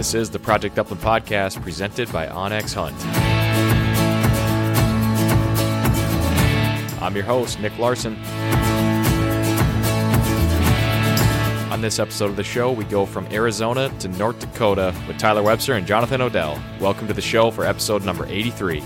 This is the Project Upland podcast presented by onX Hunt. I'm your host, Nick Larson. On this episode of the show, we go from Arizona to North Dakota with Tyler Webster and Jonathan Odell. Welcome to the show for episode number 83.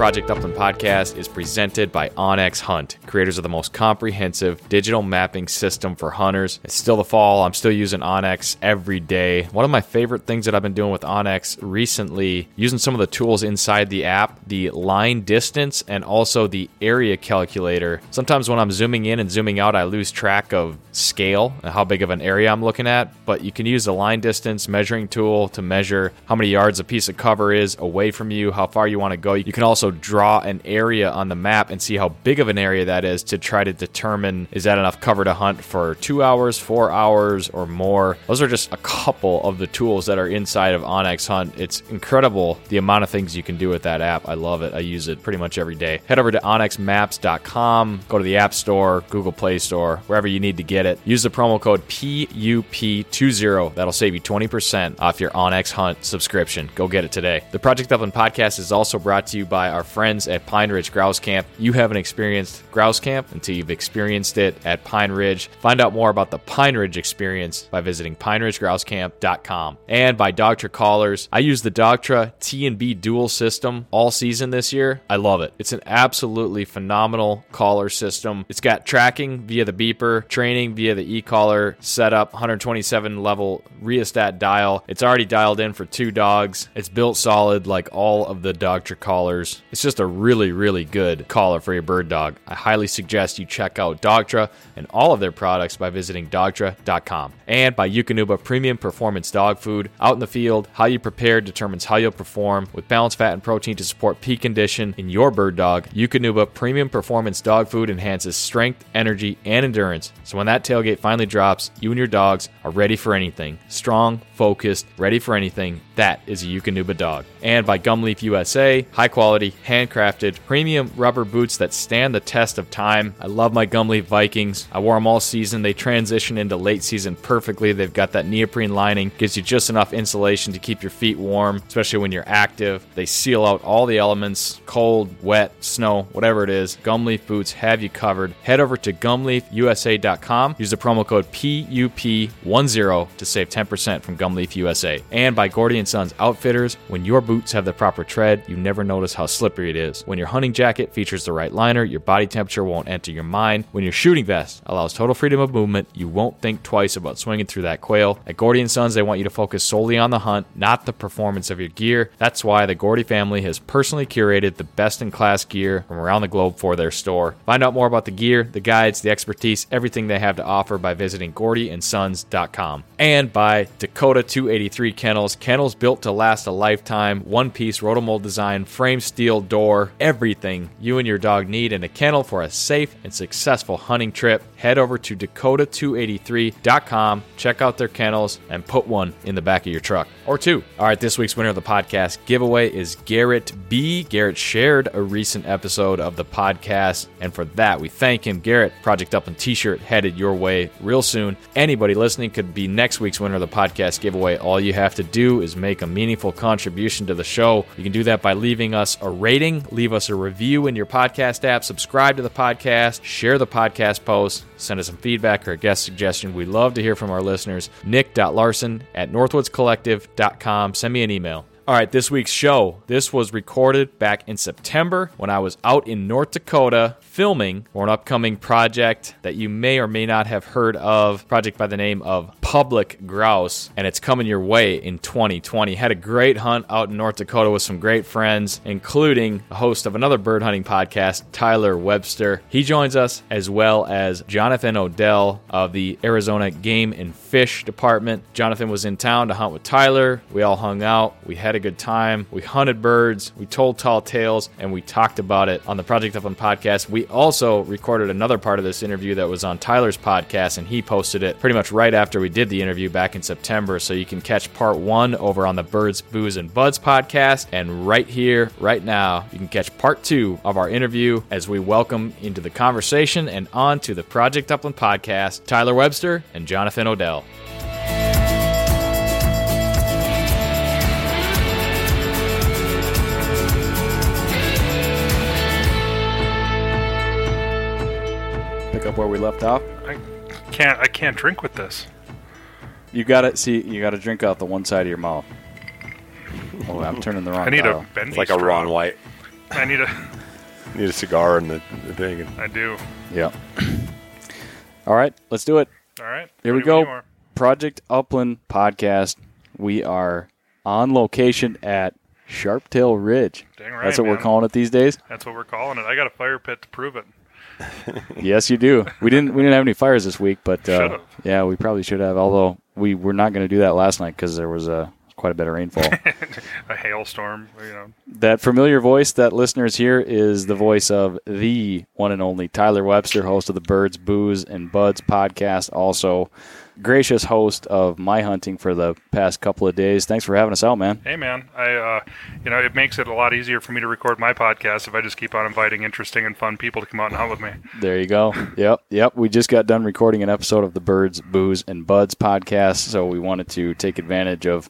Project Upland podcast is presented by onX Hunt, creators of the most comprehensive digital mapping system for hunters. It's still the fall. I'm still using onX every day. One of my favorite things that I've been doing with onX recently, using some of the tools inside the app, the line distance and also the area calculator. Sometimes when I'm zooming in and zooming out, I lose track of scale and how big of an area I'm looking at, but you can use the line distance measuring tool to measure how many yards a piece of cover is away from you, how far you want to go. You can also draw an area on the map and see how big of an area that is to try to determine is that enough cover to hunt for two hours, four hours, or more. Those are just a couple of the tools that are inside of onX Hunt. It's incredible the amount of things you can do with that app. I love it. I use it pretty much every day. Head over to onxmaps.com, go to the App Store, Google Play Store, wherever you need to get it. Use the promo code PUP20. That'll save you 20% off your onX Hunt subscription. Go get it today. The Project Upland podcast is also brought to you by our friends at Pine Ridge Grouse Camp. You haven't experienced grouse camp until you've experienced it at Pine Ridge. Find out more about the Pine Ridge experience by visiting pineridgegrousecamp.com. And by Dogtra Collars. I use the Dogtra T&B dual system all season this year. I love it. It's an absolutely phenomenal collar system. It's got tracking via the beeper, training via the e-collar, setup, 127 level rheostat dial. It's already dialed in for two dogs. It's built solid like all of the Dogtra collars It's just a really, really good collar for your bird dog. I highly suggest you check out Dogtra and all of their products by visiting dogtra.com. And by Eukanuba Premium Performance Dog Food. Out in the field, how you prepare determines how you'll perform. With balanced fat and protein to support peak condition in your bird dog, Eukanuba Premium Performance Dog Food enhances strength, energy, and endurance. So when that tailgate finally drops, you and your dogs are ready for anything. Strong, focused, ready for anything. That is a Eukanuba dog. And by Gumleaf USA, high quality, handcrafted, premium rubber boots that stand the test of time. I love my Gumleaf Vikings. I wore them all season. They transition into late season perfectly. They've got that neoprene lining, gives you just enough insulation to keep your feet warm, especially when you're active. They seal out all the elements cold, wet, snow, whatever it is. Gumleaf boots have you covered. Head over to gumleafusa.com. Use the promo code PUP10 to save 10% from Gumleaf USA. And by Gordy and Sons Outfitters, when your boots have the proper tread, you never notice how slippery it is. When your hunting jacket features the right liner, your body temperature won't enter your mind. When your shooting vest allows total freedom of movement, you won't think twice about swinging through that quail. At Gordy and Sons, they want you to focus solely on the hunt, not the performance of your gear. That's why the Gordy family has personally curated the best in class gear from around the globe for their store. Find out more about the gear, the guides, the expertise, everything they have to offer by visiting GordyandSons.com. And by Dakota 283 Kennels, kennels built to last a lifetime, one piece rotomold design, frame steel door, everything you and your dog need in a kennel for a safe and successful hunting trip. Head over to Dakota283.com, check out their kennels, and put one in the back of your truck or two. All right, this week's winner of the podcast giveaway is Garrett B. Garrett shared a recent episode of the podcast, and for that, we thank him. Garrett, Project Up Upland t shirt headed your way real soon. Anybody listening could be next week's winner of the podcast giveaway. All you have to do is make a meaningful contribution to the show. You can do that by leaving us a rating, leave us a review in your podcast app, subscribe to the podcast, share the podcast post, send us some feedback or a guest suggestion. We love to hear from our listeners. Nick.Larson at northwoodscollective.com. Send me an email. All right, this week's show. This was recorded back in September when I was out in North Dakota filming for an upcoming project that you may or may not have heard of. Project by the name of Public Grouse, and it's coming your way in 2020. Had a great hunt out in North Dakota with some great friends, including a host of another bird hunting podcast, Tyler Webster. He joins us as well as Jonathan Odell of the Arizona Game and Fish Department. Jonathan was in town to hunt with Tyler. We all hung out. We had a good time. We hunted birds. We told tall tales, and we talked about it on the Project Upland podcast. We also recorded another part of this interview that was on Tyler's podcast, and he posted it pretty much right after we did the interview back in September. So you can catch part one over on the Birds, Booze, and Buds podcast. And right here, right now, you can catch part two of our interview as we welcome into the conversation and on to the Project Upland podcast Tyler Webster and Jonathan Odell. Up where we left off. I can't. I can't drink with this. You got to see. You got to drink out the one side of your mouth. Oh, I'm turning the wrong. I need dial. a bendy It's like a. Ron White. I need a. Need a cigar and the, the thing. I do. Yeah. All right, let's do it. All right. Here we Ready when you go. are. Project Upland podcast. We are on location at Sharptail Ridge. Dang right, That's what we're calling it these days. That's what we're calling it. I got a fire pit to prove it. yes, you do. We didn't. We didn't have any fires this week, but uh, yeah, we probably should have. Although we were not going to do that last night because there was a quite a bit of rainfall. A hailstorm. You know. that familiar voice that listeners hear is the voice of the one and only Tyler Webster, host of the Birds, Booze, and Buds podcast. Also, gracious host of my hunting for the past couple of days. Thanks for having us out, man. Hey man, I uh, you know it makes it a lot easier for me to record my podcast if I just keep on inviting interesting and fun people to come out and hunt with me. There you go. Yep, yep. We just got done recording an episode of the Birds, Booze, and Buds podcast, so we wanted to take advantage of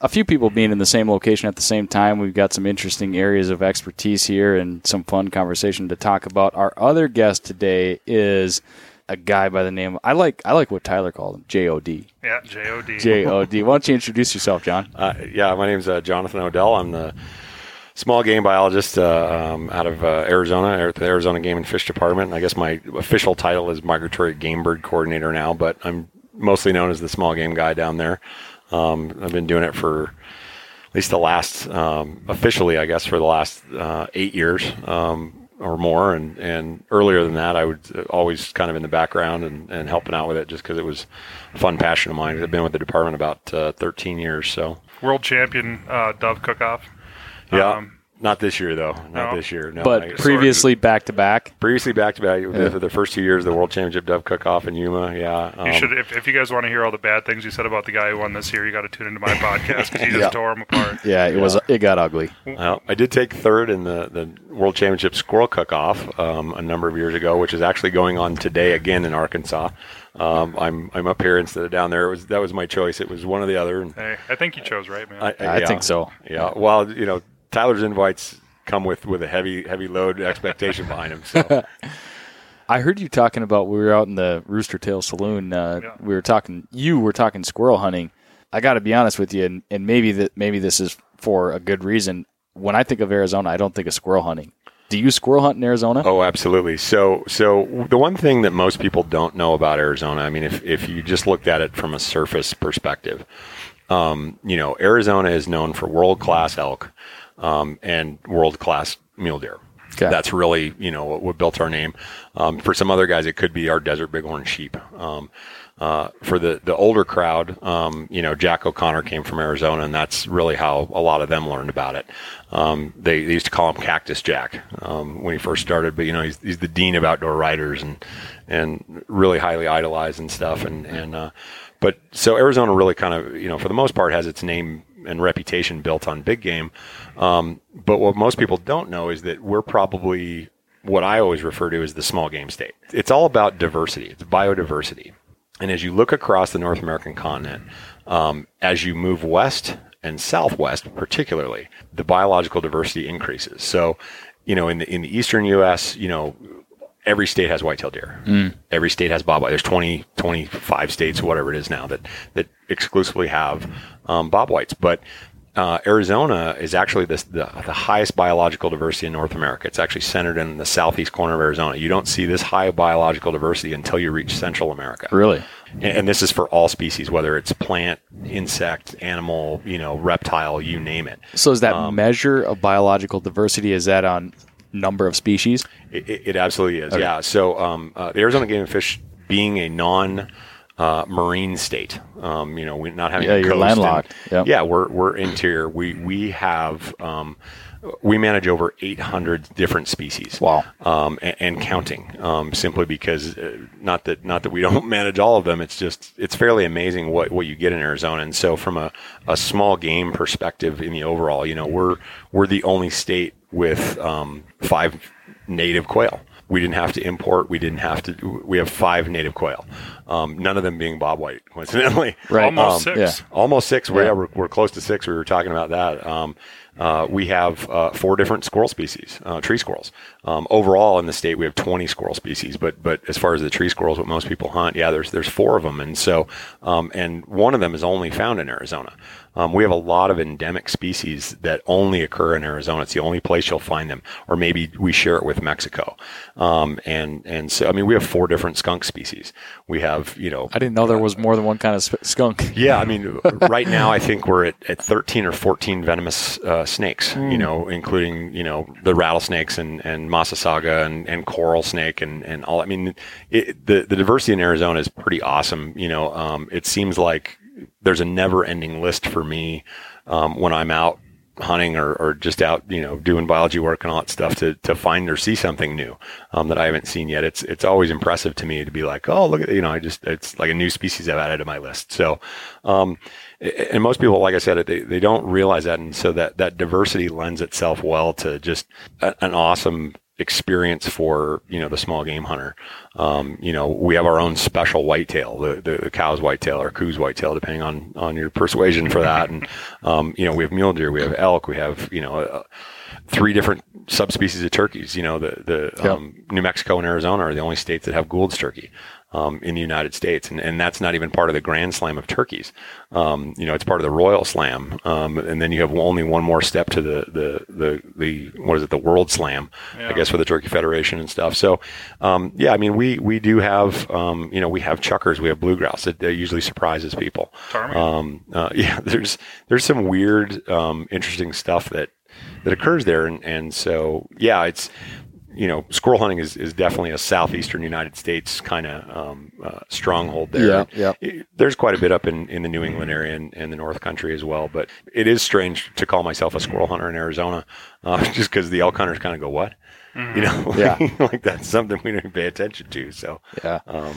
a few people being in the same location at the same time. We've got some interesting areas of expertise here and some fun conversation to talk about. Our other guest today is a guy by the name I like I like what Tyler called him, J O D. Yeah, J O D. J O D. Why don't you introduce yourself, John? uh, yeah, my name's uh, Jonathan Odell. I'm the small game biologist uh, um, out of uh, Arizona, the Arizona Game and Fish Department. I guess my official title is migratory game bird coordinator now, but I'm mostly known as the small game guy down there. Um, I've been doing it for at least the last um, officially, I guess, for the last uh, eight years um, or more. And, and earlier than that, I was always kind of in the background and, and helping out with it just because it was a fun passion of mine. I've been with the department about uh, 13 years. So, World champion uh, dove cook-off. yeah. Um, not this year, though. Not no. this year. No. but I- previously back to back. previously back to back for the first two years, of the World Championship Dove Cook Off in Yuma. Yeah. You um, should, if, if you guys want to hear all the bad things you said about the guy who won this year, you got to tune into my podcast because he just Yeah. tore him apart. Yeah, it was. It got ugly. Well, I did take third in the, the World Championship Squirrel Cook Off um, a number of years ago, which is actually going on today again in Arkansas. Um, I'm I'm up here instead of down there. It was that was my choice. It was one or the other. And Hey, I think you chose right, man. I, I yeah. think so. Yeah. Well, you know, Tyler's invites come with with a heavy heavy load expectation behind him. So I heard you talking about we were out in the Rooster Tail Saloon. Uh, Yeah. We were talking. You were talking squirrel hunting. I got to be honest with you, and, and maybe that maybe this is for a good reason. When I think of Arizona, I don't think of squirrel hunting. Do you squirrel hunt in Arizona? Oh, absolutely. So, so the one thing that most people don't know about Arizona, I mean, if, if you just looked at it from a surface perspective, um, you know, Arizona is known for world class elk um, and world class mule deer. Okay. That's really, you know, what, what built our name. Um, for some other guys, it could be our desert bighorn sheep. Um, uh, for the, the older crowd, um, you know, Jack O'Connor came from Arizona, and that's really how a lot of them learned about it. Um, they, they used to call him Cactus Jack um, when he first started, but you know, he's, he's the dean of outdoor riders and and really highly idolized and stuff. And and uh, but so Arizona really kind of, you know, for the most part, has its name and reputation built on big game. Um, but what most people don't know is that we're probably what I always refer to as the small game state. It's all about diversity. It's biodiversity. And as you look across the North American continent, um, as you move west and southwest, particularly, the biological diversity increases. So, you know, in the in the eastern U.S., you know, every state has whitetail deer. Every state has bobwhite. There's 20, 25 states, whatever it is now, that that exclusively have um, bobwhites. But uh, Arizona is actually the, the the highest biological diversity in North America. It's actually centered in the southeast corner of Arizona. You don't see this high biological diversity until you reach Central America. Really? And, and this is for all species, whether it's plant, insect, animal, you know, reptile, you name it. So is that Um, measure of biological diversity? Is that on number of species? It, it, it absolutely is. Yeah. So um, uh, the Arizona Game and Fish, being a non uh, marine state, um, you know, we not having Yeah, a you're coast and- landlocked. Yep. Yeah, we're we're interior. We we have. Um, we manage over 800 different species. Wow. Um, and, and counting. Um, simply because, uh, not that not that we don't manage all of them. It's just it's fairly amazing what, what you get in Arizona. And so, from a, a small game perspective, in the overall, you know, we're we're the only state with um, five native quail. We didn't have to import. We didn't have to. We have five native quail. Um, none of them being bobwhite, coincidentally. Right. Almost Um, six. yeah. Almost six. We're, Yeah. yeah, we're, we're close to six. We were talking about that. Um, uh, we have uh, four different squirrel species, uh, tree squirrels. Um, overall in the state, we have 20 squirrel species. But but as far as the tree squirrels, what most people hunt, yeah, there's there's four of them, and so um, and one of them is only found in Arizona. Um, we have a lot of endemic species that only occur in Arizona. It's the only place you'll find them, or maybe we share it with Mexico. Um, and and so I mean, we have four different skunk species. We have you know I didn't know there was more than one kind of sp- skunk. yeah, I mean, right now I think we're at, at 13 or 14 venomous uh, snakes, you know, including, you know, the rattlesnakes and, and Massasauga and, and coral snake and, and all. I mean, it, the, the diversity in Arizona is pretty awesome. You know, um, it seems like there's a never ending list for me um, when I'm out hunting or, or just out, you know, doing biology work and all that stuff to, to find or see something new um, that I haven't seen yet. It's it's always impressive to me to be like, oh, look at you know, I just it's like a new species I've added to my list. So, um, and most people, like I said, they they don't realize that, and so that that diversity lends itself well to just a, an awesome experience for you know the small game hunter. Um, you know, we have our own special whitetail, the, the the cow's whitetail or Coues whitetail, depending on on your persuasion for that. And um, you know, we have mule deer, we have elk, we have you know. Uh, Three different subspecies of turkeys. You know, the the Yep. um, New Mexico and Arizona are the only states that have Gould's turkey. Um, in the United States, and, and that's not even part of the Grand Slam of turkeys. Um, you know, it's part of the Royal Slam, um, and then you have only one more step to the the the, the what is it, the World Slam, I guess, for the Turkey Federation and stuff. So, um, yeah, I mean, we we do have um, you know we have chukars, we have bluegrouse. It, it usually surprises people. Um, uh, yeah, there's there's some weird, um, interesting stuff that that occurs there, and and so yeah, it's you know, squirrel hunting is, is definitely a southeastern United States kind of um, uh, stronghold there. Yeah, It- There's quite a bit up in, in the New England area and, and the North Country as well. But it is strange to call myself a squirrel hunter in Arizona, uh, just because the elk hunters kind of go, "What?" You know, Yeah. like that's something we don't pay attention to. So, Yeah. um,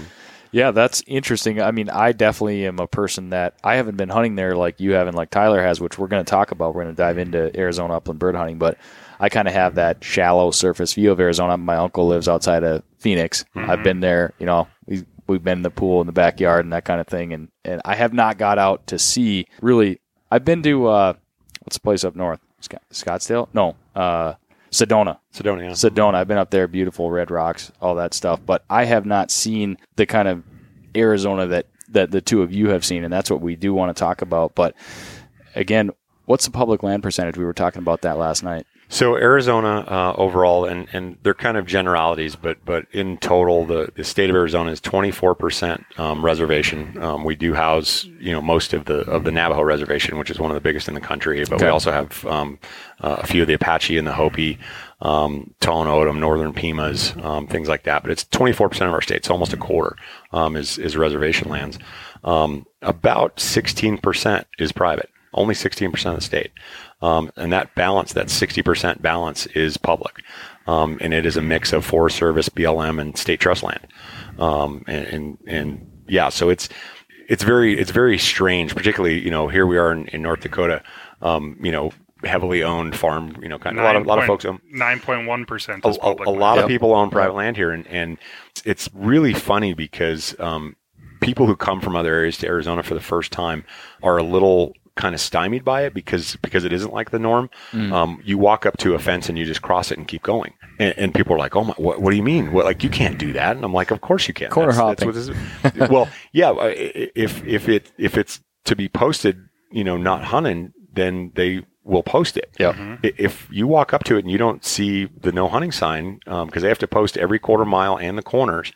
Yeah, that's interesting. I mean, I definitely am a person that I haven't been hunting there like you have and like Tyler has, which we're going to talk about. We're going to dive into Arizona upland bird hunting, but I kind of have that shallow surface view of Arizona. My uncle lives outside of Phoenix. I've been there, you know, we, we've been in the pool in the backyard and that kind of thing. And, and I have not got out to see really. I've been to, uh, what's the place up north? Scott, Scottsdale? No, uh, Sedona. Sedona, yeah. Sedona. I've been up there, beautiful red rocks, all that stuff. But I have not seen the kind of Arizona that that the two of you have seen, and that's what we do want to talk about. But again, what's the public land percentage? We were talking about that last night. So Arizona uh, overall, and, and they're kind of generalities, but but in total, the, the state of Arizona is 24 percent um, reservation. Um, we do house you know most of the of the Navajo reservation, which is one of the biggest in the country. But we also have um, uh, a few of the Apache and the Hopi, um, Tohono Northern Pimas, um, things like that. But it's 24 percent of our state. It's almost a quarter um, is is reservation lands. Um, about 16 percent is private. Only 16% of the state. Um, and that balance, that 60% balance is public. Um, and it is a mix of Forest Service, BLM, and state trust land. Um, and, and, and yeah, so it's, it's very, it's very strange, particularly, you know, here we are in, in North Dakota, um, you know, heavily owned farm, you know, kind of a lot of, a lot of folks own Nine point one percent a, is a- public. a lot land. of people own private land here, and, and it's really funny because um, people who come from other areas to Arizona for the first time are a little kind of stymied by it because because it isn't like the norm. Mm. Um, you walk up to a fence and you just cross it and keep going, and, and people are like, "Oh my, what, what do you mean? What, like you can't do that?" And I'm like, "Of course you can." Corner That's- that's hopping. what this well, yeah. If if it if it's to be posted, you know, not hunting, then they will post it. Yeah. I- If you walk up to it and you don't see the no hunting sign, because they have to post every quarter mile and the corners,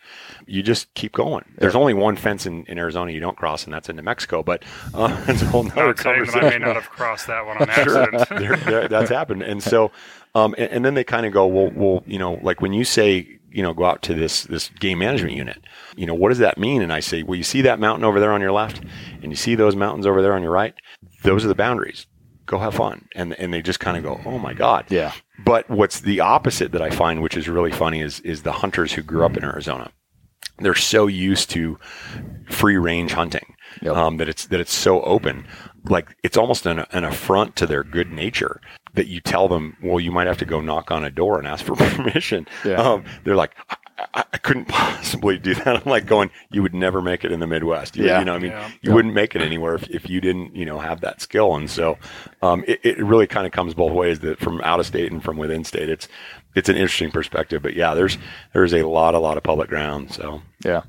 you just keep going. There's only one fence in, in Arizona you don't cross, and that's in New Mexico. But uh, it's a whole nother Not saying that I may not have crossed that one on accident. There- there- that's happened. And so, um, and, and then they kind of go, well, well, you know, like when you say, you know, go out to this this game management unit, you know, what does that mean? And I say, well, you see that mountain over there on your left, and you see those mountains over there on your right. Those are the boundaries. Go have fun. And and they just kind of go, oh my god. Yeah. But what's the opposite that I find, which is really funny, is is the hunters who grew up in Arizona. They're so used to free range hunting Yep. um, that it's that it's so open. Like it's almost an, an affront to their good nature that you tell them, well, you might have to go knock on a door and ask for permission. Yeah. Um, they're like, I, I, I couldn't possibly do that. I'm like going, you would never make it in the Midwest. You, Yeah. you know, I mean, Yeah. you wouldn't make it anywhere if, if you didn't, you know, have that skill. And so, um, it, it really kind of comes both ways that from out of state and from within state. It's, it's an interesting perspective, but yeah, there's, there's a lot, a lot of public ground. So, Yeah.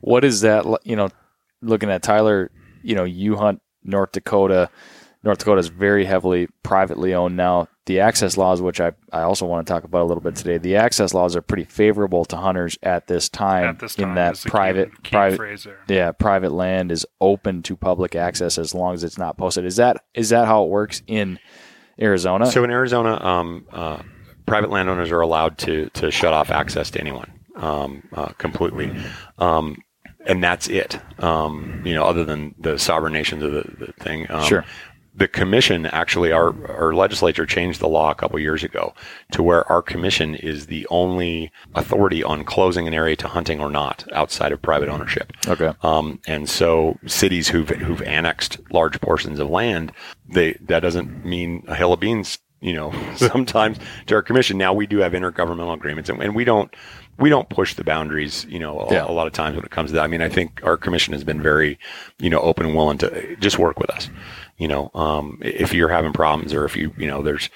What is that? You know, looking at Tyler, you know, you hunt North Dakota. North Dakota is very heavily privately owned now. The access laws, which I, I also want to talk about a little bit today, the access laws are pretty favorable to hunters at this time. At this time, in that is the key- private key private yeah private land is open to public access as long as it's not posted. Is that is that how it works in Arizona? So in Arizona, um, uh, private landowners are allowed to to shut off access to anyone um, uh, completely, um, and that's it. Um, you know, other than the sovereign nations of the, the thing. Um, Sure. The commission actually, our our legislature changed the law a couple years ago to where our commission is the only authority on closing an area to hunting or not outside of private ownership. okay. Um, and so cities who've who've annexed large portions of land, they that doesn't mean a hill of beans. You know, sometimes to our commission. Now we do have intergovernmental agreements, and, and we don't we don't push the boundaries. You know, a, Yeah. a lot of times when it comes to that. I mean, I think our commission has been very, you know, open and willing to just work with us. You know, um, if you're having problems or if you you know there's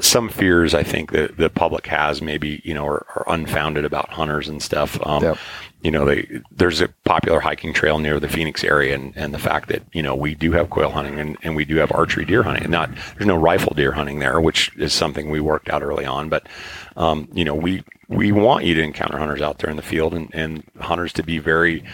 some fears I think that the public has maybe you know are, are unfounded about hunters and stuff. Um, Yep. You know, they, there's a popular hiking trail near the Phoenix area, and, and the fact that you know we do have quail hunting and, and we do have archery deer hunting, and not there's no rifle deer hunting there, which is something we worked out early on. But um, you know, we we want you to encounter hunters out there in the field, and, and hunters to be very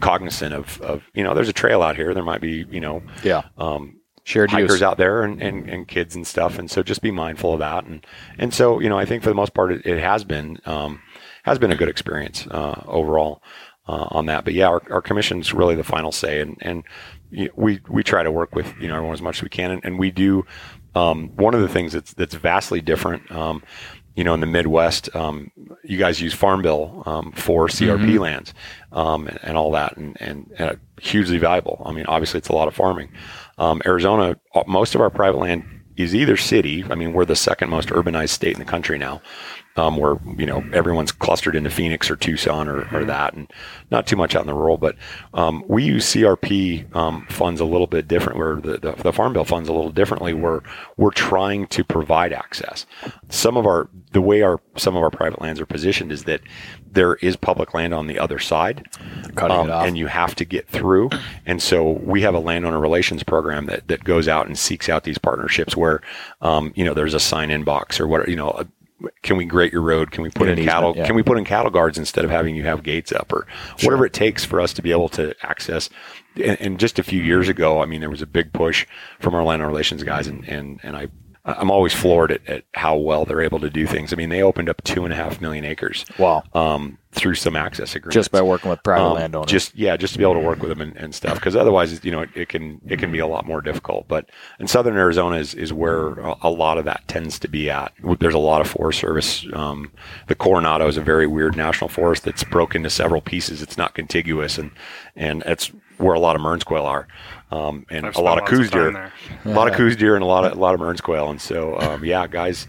cognizant of, of you know, there's a trail out here. There might be you know, Yeah. um, Shared hikers use. out there and, and, and kids and stuff. And so just be mindful of that. And, and so, you know, I think for the most part, it, it has been, um, has been a good experience, uh, overall, uh, on that. But yeah, our, our commission's really the final say. And, and we, we try to work with, you know, everyone as much as we can. And, and we do, um, one of the things that's, that's vastly different, um, you know, in the Midwest, um, you guys use Farm Bill um, for CRP lands um, and, and all that, and, and, and hugely valuable. I mean, obviously, it's a lot of farming. Um, Arizona, uh, most of our private land is either city. I mean, we're the second most urbanized state in the country now. Um, where you know everyone's clustered into Phoenix or Tucson or, or that, and not too much out in the rural. But um, we use CRP um, funds a little bit different. Where the, the, the Farm Bill funds a little differently. Where we're trying to provide access. Some of our the way our some of our private lands are positioned is that there is public land on the other side, Cutting um, it off. and you have to get through. And so we have a landowner relations program that, that goes out and seeks out these partnerships where, um, you know, there's a sign in box or what, you know, can we grate your road? Can we put in an cattle? yeah. Can we put in cattle guards instead of having you have gates up or whatever it takes for us to be able to access? And, and just a few years ago, I mean, there was a big push from our landowner relations guys and, and, and I, I'm always floored at, at how well they're able to do things. I mean, they opened up two and a half million acres Wow. um, through some access agreements. Just by working with private Um, landowners. Just yeah, just to be able to work with them and, and stuff. Because otherwise, you know, it, it can it can be a lot more difficult. But in southern Arizona is, is where a, lot of that tends to be at. There's a lot of Forest Service. Um, the Coronado is a very weird national forest that's broken into several pieces. It's not contiguous, and and it's where a lot of Mearns quail are. Um, and a lot of lots Coues of deer, there. a lot of Coues deer, and a lot of a lot of Mearns quail. And so, um, yeah, guys,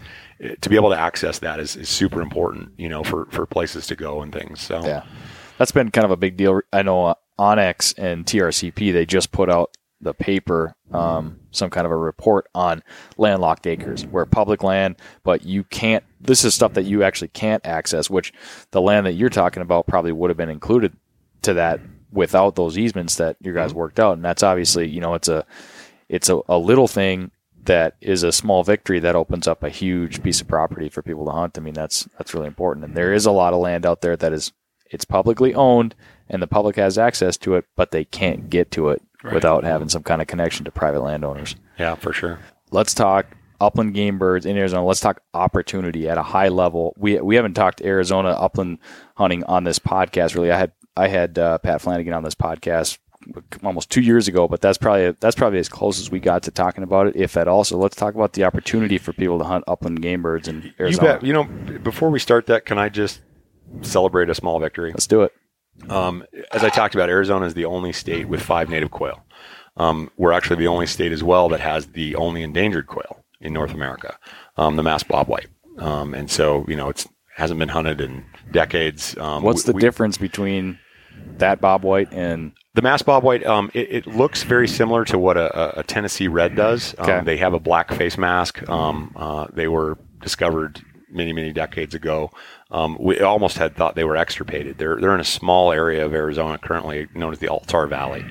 to be able to access that is, is super important. You know, for for places to go and things. So Yeah, that's been kind of a big deal. I know uh, onX and TRCP they just put out the paper, um, some kind of a report on landlocked acres, where public land, but you can't. This is stuff that you actually can't access, which the land that you're talking about probably would have been included to that without those easements that your guys mm-hmm. worked out, and that's obviously you know it's a it's a, a little thing that is a small victory that opens up a huge piece of property for people to hunt. I mean, that's that's really important. And there is a lot of land out there that is it's publicly owned and the public has access to it, but they can't get to it without having some kind of connection to private landowners. yeah, for sure. Let's talk upland game birds in Arizona. Let's talk opportunity at a high level. We we haven't talked Arizona upland hunting on this podcast really. I had I had uh, Pat Flanagan on this podcast almost two years ago, but that's probably that's probably as close as we got to talking about it, if at all. So let's talk about the opportunity for people to hunt upland game birds in You Arizona. bet. You know, before we start that, can I just celebrate a small victory? Let's do it. Um, as I talked about, Arizona is the only state with five native quail. Um, we're actually the only state as well that has the only endangered quail in North America, um, the mass bobwhite. Um, and so, you know, it's hasn't been hunted in decades. Um, What's we- the we- difference between that Bob White and The mass bobwhite, um, it, it looks very similar to what a, a- a Tennessee red does. Um, Okay. They have a black face mask. Um, uh, they were discovered many, many decades ago. Um, we almost had thought they were extirpated. They're they're in a small area of Arizona currently known as the Altar Valley.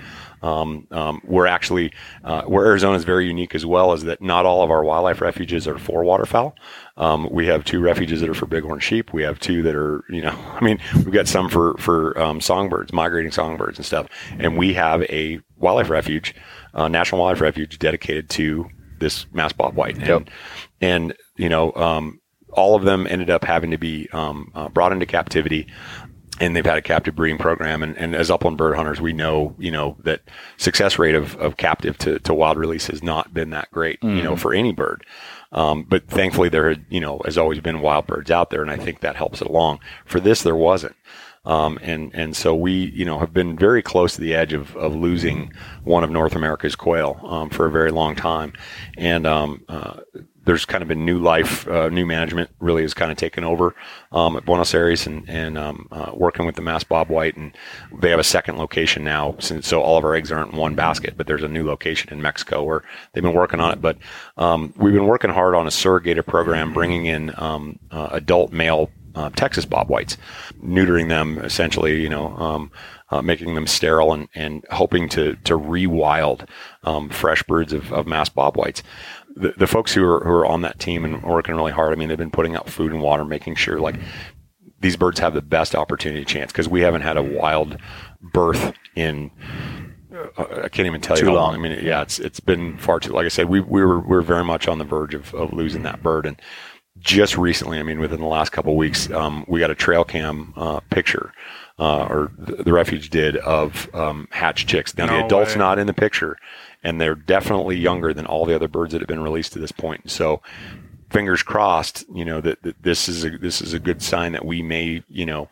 Um, um, we're actually uh, where Arizona is very unique as well is that not all of our wildlife refuges are for waterfowl. Um, we have two refuges that are for bighorn sheep. We have two that are, you know, I mean, we've got some for for um, songbirds, migrating songbirds and stuff. And we have a wildlife refuge, uh, national wildlife refuge, dedicated to this mass bobwhite. And, Yep. and you know, um, all of them ended up having to be um, uh, brought into captivity and they've had a captive breeding program. And, and as upland bird hunters, we know, you know, that success rate of, of captive to, to wild release has not been that great, you know, for any bird. Um, but thankfully there had, you know, has always been wild birds out there. And I think that helps it along. For this, there wasn't. Um, and, and so we, you know, have been very close to the edge of, of losing one of North America's quail, um, for a very long time. And, um, uh, there's kind of been new life, uh, new management really has kind of taken over um, at Buenos Aires and, and um, uh, working with the Mass Bob White. And they have a second location now. Since, so all of our eggs aren't in one basket, but there's a new location in Mexico where they've been working on it. But um, we've been working hard on a surrogator program, bringing in um, uh, adult male uh, Texas bob whites, neutering them essentially, you know, um, uh, making them sterile and, and hoping to to rewild um, fresh birds of, of mass bob whites. The, the folks who are who are on that team and working really hard. I mean, they've been putting out food and water, making sure like these birds have the best opportunity chance because we haven't had a wild birth in uh, I can't even tell you how long. long. I mean, yeah, it's it's been far too. Like I said, we we were we are very much on the verge of, of losing that bird, and just recently, I mean, within the last couple of weeks, um, we got a trail cam uh, picture, uh, or the, the refuge did of um, hatch chicks. Now No the adult's way. not in the picture, and they're definitely younger than all the other birds that have been released to this point. So, fingers crossed, you know that, that this is a this is a good sign that we may, you know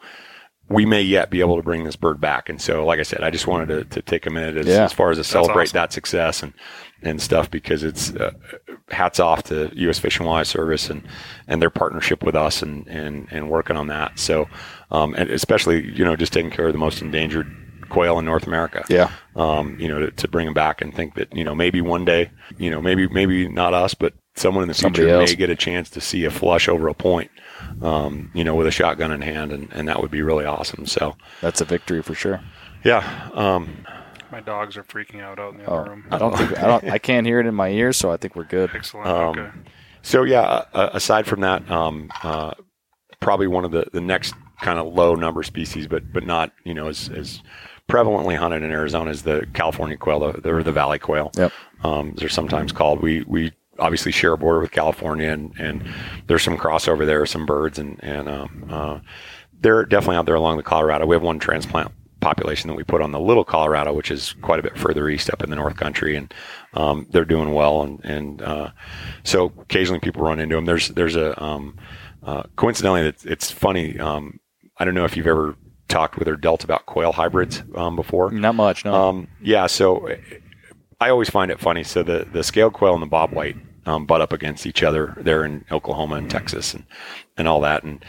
we may yet be able to bring this bird back. And so, like I said, I just wanted to, to take a minute as, Yeah. as far as to celebrate awesome. that success and, and stuff because it's uh, hats off to U.S. Fish and Wildlife Service and, and their partnership with us and, and, and working on that. So, um, and especially, you know, just taking care of the most endangered quail in North America. Yeah. Um, you know, to, to bring them back and think that, you know, maybe one day, you know, maybe, maybe not us, but someone in the Somebody future else. may get a chance to see a flush over a point, um, you know, with a shotgun in hand, and, and that would be really awesome. So, That's a victory for sure. yeah, um, My dogs are freaking out out in the Oh, other room. I don't think I don't I can't hear it in my ears, so I think we're good. Excellent. Um, okay. so yeah. Uh, aside from that, um, uh, probably one of the, the next kind of low number species, but but not you know as, as prevalently hunted in Arizona is the California quail, the, or the valley quail. Yep. Um, they're sometimes called. We we obviously share a border with California, and, and there's some crossover there, some birds, and and um, uh, they're definitely out there along the Colorado. We have one transplant population that we put on the Little Colorado, which is quite a bit further east up in the North Country, and um, they're doing well. And and uh, so occasionally people run into them. There's there's a um, uh, coincidentally, it's, it's funny. Um, I don't know if you've ever talked with or dealt about quail hybrids um, before. Not much, no. Um, yeah, so I always find it funny. So the the scaled quail and the bobwhite um, butt up against each other there in Oklahoma and Texas and and all that. And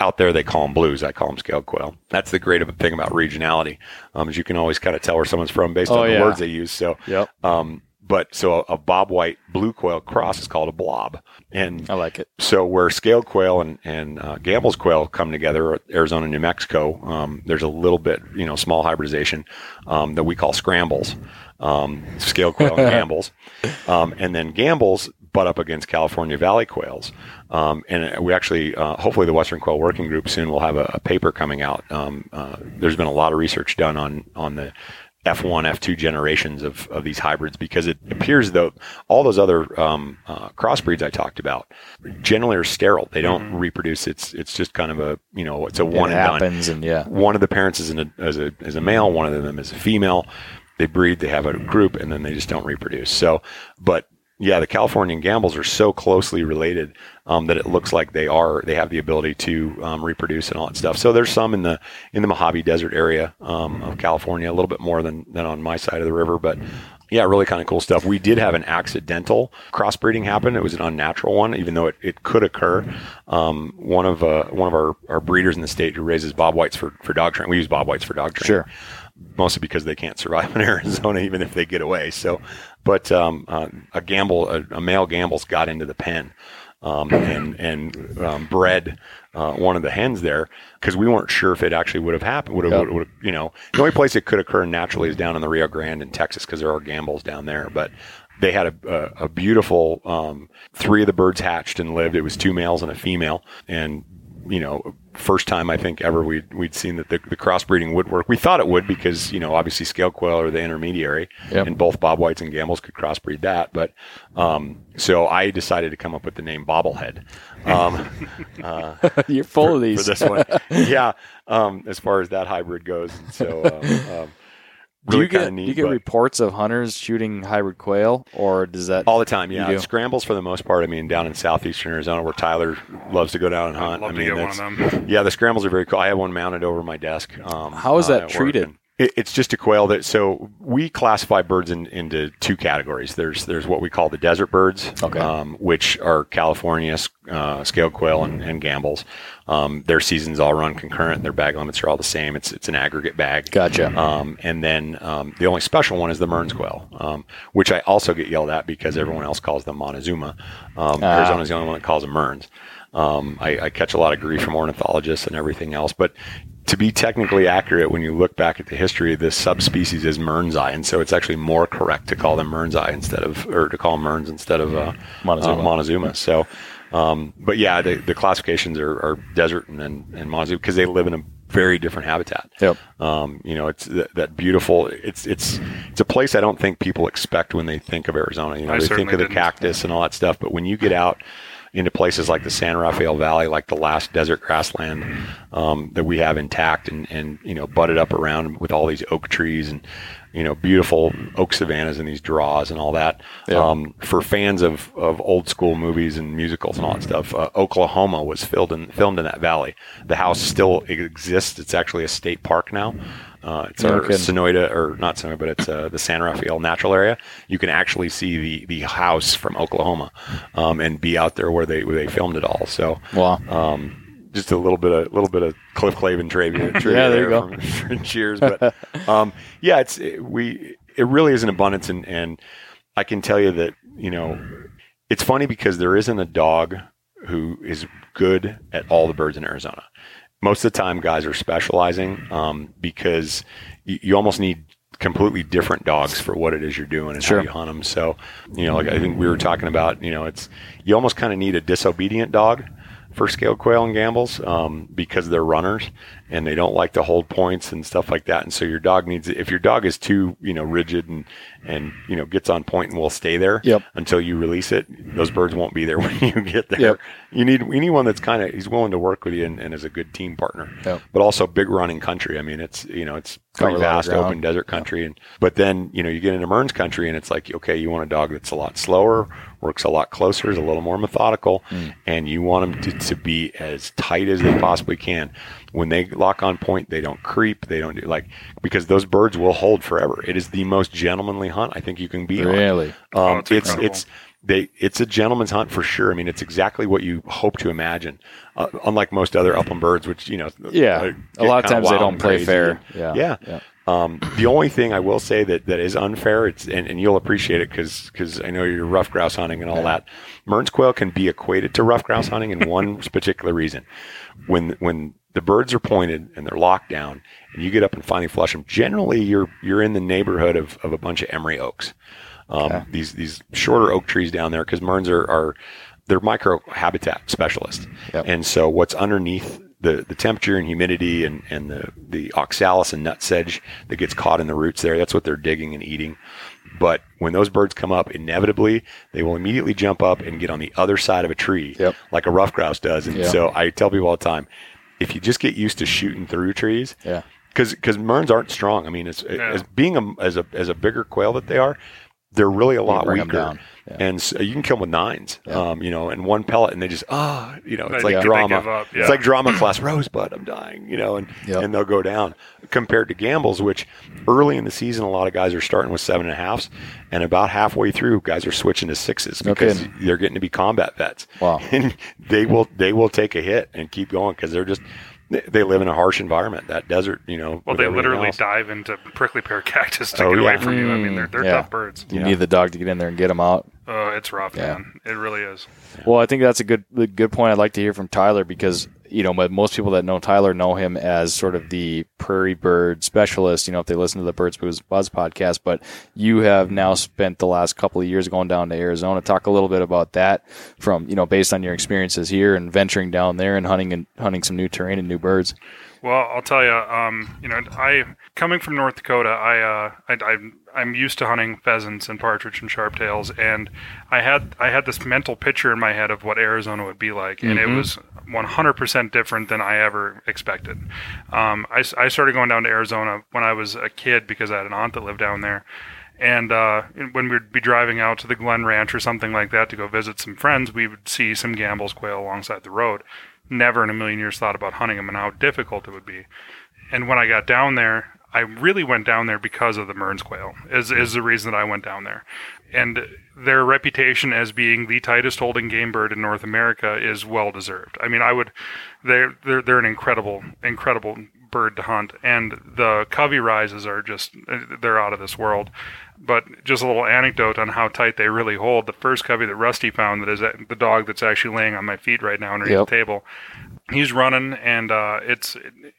out there they call them blues. I call them scaled quail. That's the great of a thing about regionality, um, is you can always kind of tell where someone's from based Oh, on the yeah. words they use. So Yep. Um, but so a, a bobwhite blue quail cross is called a blob, and I like it. so where scaled quail and, and uh, Gambel's quail come together, Arizona, New Mexico, um, there's a little bit, you know, small hybridization um, that we call scrambles, um, scaled quail and Gambel's, um, and then Gambel's butt up against California Valley quails. Um, and we actually, uh, hopefully, the Western Quail Working Group soon will have a, a paper coming out. Um, uh, there's been a lot of research done on on the F1, F2 generations of, of these hybrids because it appears though all those other um, uh, crossbreeds I talked about generally are sterile. They don't reproduce. It's it's just kind of a you know it's a one it and done. happens, and yeah, One of the parents is, an, is a is a male. One of them is a female. They breed. They have a group, and then they just don't reproduce. So, but yeah, the Californian Gambel's are so closely related um, that it looks like they are. They have the ability to um, reproduce and all that stuff. So there's some in the in the Mojave Desert area um, of California, a little bit more than than on my side of the river, but. Yeah, really kind of cool stuff. We did have an accidental crossbreeding happen. It was an unnatural one, even though it, it could occur. Um, one of uh, one of our, our breeders in the state who raises bob whites for, for dog training. We use bob whites for dog training sure. mostly because they can't survive in Arizona, even if they get away. So, but um, uh, a Gambel, a, a male Gambel's got into the pen um, and and um, bred uh, one of the hens there because we weren't sure if it actually would have happened. Would have, Yep. you know, the only place it could occur naturally is down in the Rio Grande in Texas because there are Gambel's down there, but. They had a, a, a beautiful um, three of the birds hatched and lived. It was two males and a female, and you know, first time I think ever we'd, we'd seen that the, the crossbreeding would work. We thought it would because, you know, obviously scale quail are the intermediary Yep. and both bob whites and Gambel's could crossbreed that. But, um, so I decided to come up with the name bobblehead. Um, You're full of for these. this one. yeah. Um, as far as that hybrid goes. And so, um, do you get neat, do you get reports of hunters shooting hybrid quail, or does that all the time, yeah. Scrambles for the most part. I mean, down in southeastern Arizona, where Tyler loves to go down and hunt. love I to mean, get one of them. Yeah, the scrambles are very cool. I have one mounted over my desk. Um, How is uh, that at work, treated? It's just a quail that. So we classify birds in, into two categories. There's there's what we call the desert birds, Okay. um, which are California uh, scaled quail and, and Gambel's. Um, their seasons all run concurrent. Their bag limits are all the same. It's it's an aggregate bag. Gotcha. Um, and then um, the only special one is the Mearns quail, um, which I also get yelled at because everyone else calls them Montezuma. Um, Ah. Arizona's the only one that calls them Mearns. Um, I, I catch a lot of grief from ornithologists and everything else, but to be technically accurate, when you look back at the history, this subspecies is Mearnsii, and so it's actually more correct to call them Mearnsii instead of, or to call them Mearns instead of uh, Montezuma. uh, Montezuma. So, um, but yeah, the, the classifications are, are desert and and, and Montezuma because they live in a very different habitat. Yep. Um, you know, it's that, that beautiful. It's it's it's a place I don't think people expect when they think of Arizona. You know, I they think of the didn't. cactus and all that stuff, but when you get out into places like the San Rafael Valley, like the last desert grassland um, that we have intact and, and you know butted up around with all these oak trees and you know beautiful oak savannas and these draws and all that. Yeah. Um, for fans of, of old school movies and musicals and all that stuff, uh, Oklahoma was filmed in filmed in that valley. The house still exists. It's actually a state park now. Uh, it's No our kidding. Sonoita, or not Sonoita, but it's uh, the San Rafael Natural Area. You can actually see the the house from Oklahoma, um, and be out there where they where they filmed it all. So, Wow. um, just a little bit of little bit of Cliff Clavin trivia. trivia Yeah, there you there go. From, from Cheers, but um, yeah, it's it, we it really is an abundance, and and I can tell you that you know it's funny because there isn't a dog who is good at all the birds in Arizona. Most of the time, guys are specializing um, because you, you almost need completely different dogs for what it is you're doing and Sure. how you hunt them. So, you know, like I think we were talking about, you know, it's you almost kind of need a disobedient dog for scaled quail and Gambel's um, because they're runners and they don't like to hold points and stuff like that. And so your dog needs if your dog is too you know rigid and and you know gets on point and will stay there Yep. until you release it, those birds won't be there when you get there. Yep. You need you need one that's kind of he's willing to work with you and, and is a good team partner. Yep. But also big running country. I mean, it's you know it's pretty of vast open desert country and but then you know you get into Mearns country and it's like okay you want a dog that's a lot slower works a lot closer is a little more methodical Mm. and you want them to, to be as tight as they possibly can when they lock on point they don't creep they don't do like because those birds will hold forever it is the most gentlemanly hunt I think you can be on. Really? um, Oh, it's it's incredible. it's they it's a gentleman's hunt for sure. I mean, it's exactly what you hope to imagine. Uh, unlike most other upland birds, which you know, Yeah. uh, A lot of times they don't play fair. and- Yeah. yeah. Yeah. Um, the only thing I will say that, that is unfair, it's and, and you'll appreciate it because I know you're ruffed grouse hunting and all that. Mearns quail can be equated to ruffed grouse hunting in one particular reason. When when the birds are pointed and they're locked down, and you get up and finally flush them, generally you're you're in the neighborhood of, of a bunch of Emory oaks. Um, These these shorter oak trees down there because Mearns are, are they're micro habitat specialists, Yep. and so what's underneath the, the temperature and humidity and, and the, the oxalis and nut sedge that gets caught in the roots there, that's what they're digging and eating. But when those birds come up, inevitably they will immediately jump up and get on the other side of a tree, Yep. like a ruffed grouse does. And Yeah. so I tell people all the time, if you just get used to shooting through trees, Yeah. because because Mearns aren't strong. I mean, as, as being a, as a as a bigger quail that they are, they're really a lot bring 'em weaker. Down. Yeah. And so you can kill them with nines, um, you know, and one pellet, and they just ah, you know, it's They- like drama. yeah. It's like drama class rosebud. I'm dying, you know, and Yep. and they'll go down. Compared to Gambel's, which early in the season, a lot of guys are starting with seven and a halfs, and about halfway through, guys are switching to sixes because kidding. they're getting to be combat vets. Wow. and they will they will take a hit and keep going because they're just they- they live in a harsh environment. That desert, you know. Well, they literally else. dive into prickly pear cactus to Oh, get away yeah. from you. I mean, they're, they're yeah. tough birds. You need the dog to get in there and get them out. Oh, it's rough, Yeah. man. It really is. Well, I think that's a good a good point. I'd like to hear from Tyler because you know, but most people that know Tyler know him as sort of the prairie bird specialist. You know, if they listen to the Birds Buzz, Buzz podcast, but you have now spent the last couple of years going down to Arizona. Talk a little bit about that from you know, based on your experiences here and venturing down there and hunting and hunting some new terrain and new birds. Well, I'll tell you, um, you know, I coming from North Dakota, I, uh, I, I I'm used to hunting pheasants and partridge and sharptails, and I had I had this mental picture in my head of what Arizona would be like, and it was 100% different than I ever expected. Um, I, I started going down to Arizona when I was a kid because I had an aunt that lived down there. And uh, when we'd be driving out to the Glen Ranch or something like that to go visit some friends, we would see some Gambel's quail alongside the road. Never in a million years thought about hunting them and how difficult it would be. And when I got down there, I really went down there because of the Mearns quail. Is is the reason that I went down there. And their reputation as being the tightest holding game bird in North America is well deserved. I mean, I would they're they're they're an incredible incredible bird to hunt, and the covey rises are just they're out of this world. But just a little anecdote on how tight they really hold. The first covey that Rusty found, that is the dog that's actually laying on my feet right now underneath Yep. the table. He's running, and uh, it's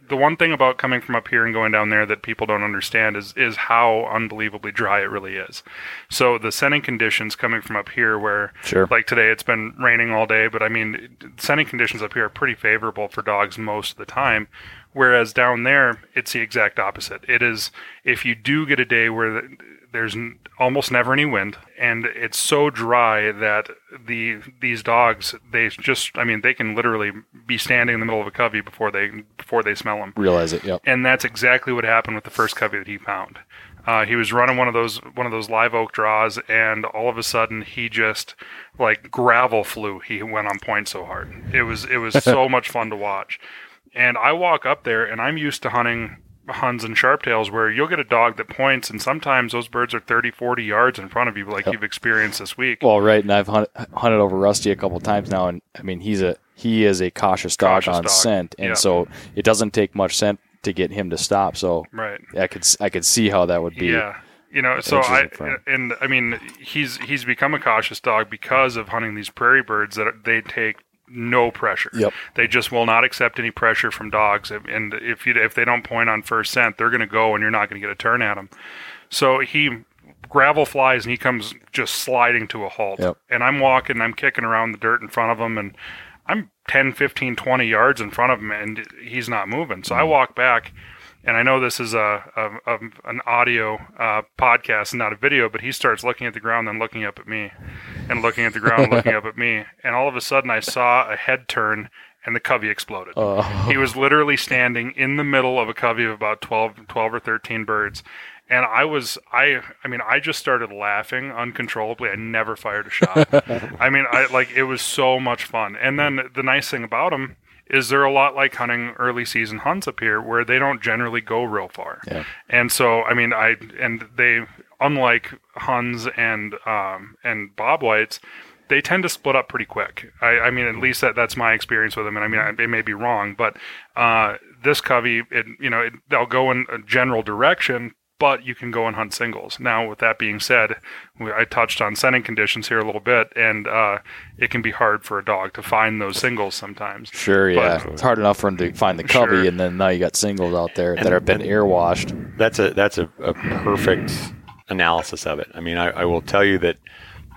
the one thing about coming from up here and going down there that people don't understand is is how unbelievably dry it really is. So the sending conditions coming from up here, where Sure. like today it's been raining all day, but I mean sending conditions up here are pretty favorable for dogs most of the time. Whereas down there, it's the exact opposite. It is if you do get a day where the, there's n- almost never any wind, and it's so dry that the these dogs they just I mean they can literally be standing in the middle of a covey before they before they smell them. Realize it. Yep. And that's exactly what happened with the first covey that he found. Uh, he was running one of those one of those live oak draws, and all of a sudden he just like gravel flew. He went on point so hard. It was it was so much fun to watch. And I walk up there, and I'm used to hunting huns and sharptails where you'll get a dog that points, and sometimes those birds are 30, 40 yards in front of you, like you've experienced this week. Well, right, and I've hunt, hunted over Rusty a couple times now, and I mean he's a he is a cautious dog Cautious on dog, scent, and yeah. so it doesn't take much scent to get him to stop. So right. I could I could see how that would be. Yeah. You know, so I Interesting for him. and I mean he's he's become a cautious dog because of hunting these prairie birds that they take no pressure. Yep. They just will not accept any pressure from dogs, and if you if they don't point on first scent, they're going to go, and you're not going to get a turn at them. So he gravel flies, and he comes just sliding to a halt. Yep. And I'm walking, I'm kicking around the dirt in front of him, and I'm 10, 15, 20 yards in front of him, and he's not moving. So I mm-hmm. walk back, and I know this is a, a, a an audio uh, podcast, and not a video, but he starts looking at the ground, then looking up at me, and looking at the ground, looking up at me, and all of a sudden I saw a head turn, and the covey exploded. Oh. He was literally standing in the middle of a covey of about 12, 12 or 13 birds. And I was, I, I mean, I just started laughing uncontrollably. I never fired a shot. I mean, I like it was so much fun. And then the nice thing about them is they're a lot like hunting early season hunts up here, where they don't generally go real far. Yeah. And so, I mean, I and they, unlike Huns and um, and Bob Whites, they tend to split up pretty quick. I, I mean, at least that, that's my experience with them. And I mean, I, it may be wrong, but uh, this covey, it you know, it, they'll go in a general direction, but you can go and hunt singles. Now, with that being said, we- I touched on sending conditions here a little bit, and uh, it can be hard for a dog to find those singles sometimes. Sure, yeah. But- it's hard enough for him to find the covey, Sure. and then now you got singles out there that have been air washed. that's a that's a, a perfect analysis of it. I mean, I, I will tell you that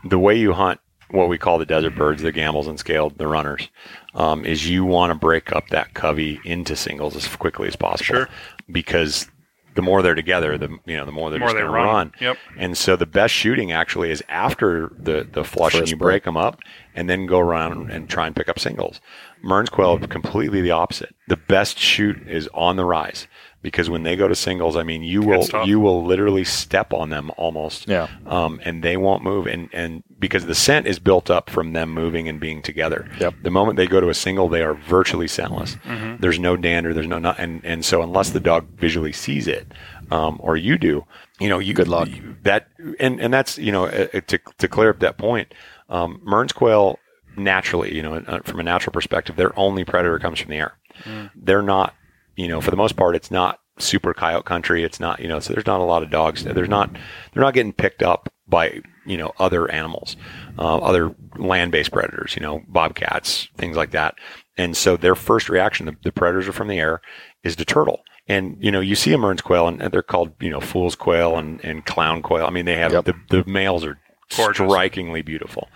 the way you hunt what we call the desert birds, the Gambel's and scaled, the runners, um, is you want to break up that covey into singles as quickly as possible. Sure. Because the more they're together, the you know the more they're More just they going to run. run. Yep. And so the best shooting actually is after the the flush and you break. break them up, and then go around and try and pick up singles. Mearns quail completely the opposite. The best shoot is on the rise because when they go to singles, I mean you will It's tough. you will literally step on them almost. Yeah. Um, and they won't move, and and because the scent is built up from them moving and being together. Yep. The moment they go to a single, they are virtually scentless. Mm-hmm. There's no dander. There's no not, and and so unless the dog visually sees it, um, or you do, you know, you Good luck. you- that and and that's you know uh, uh, to to clear up that point. Um, Mearns quail naturally, you know, uh, from a natural perspective, their only predator comes from the air. Mm. They're not, you know, for the most part, it's not super coyote country. It's not, you know, so there's not a lot of dogs. There's not, they're not getting picked up by, you know, other animals, uh, other land-based predators, you know, bobcats, things like that. And so their first reaction, the, the predators are from the air, is to turtle. And, you know, you see a Mearns quail and they're called, you know, fool's quail and, and clown quail. I mean, they have, Yep. the, the males are Gorgeous. strikingly beautiful.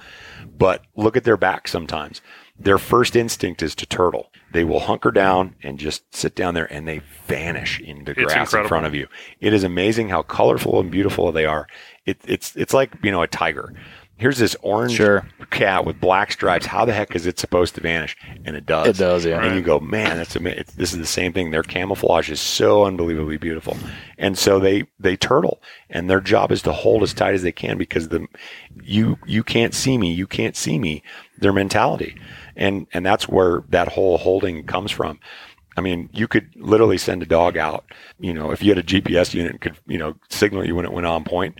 But look at their back sometimes. Their first instinct is to turtle. They will hunker down and just sit down there and they vanish into It's grass in front of you. It is amazing how colorful and beautiful they are. It, it's it's like you know a tiger. Here's this orange Sure. cat with black stripes. How the heck is it supposed to vanish? And it does. It does, yeah. And you go, man, that's ama- it's, this is the same thing. Their camouflage is so unbelievably beautiful, and so they they turtle, and their job is to hold as tight as they can because the you you can't see me, you can't see me. Their mentality, and and that's where that whole holding comes from. I mean, you could literally send a dog out. You know, if you had a GPS unit, and could you know signal you when it went on point.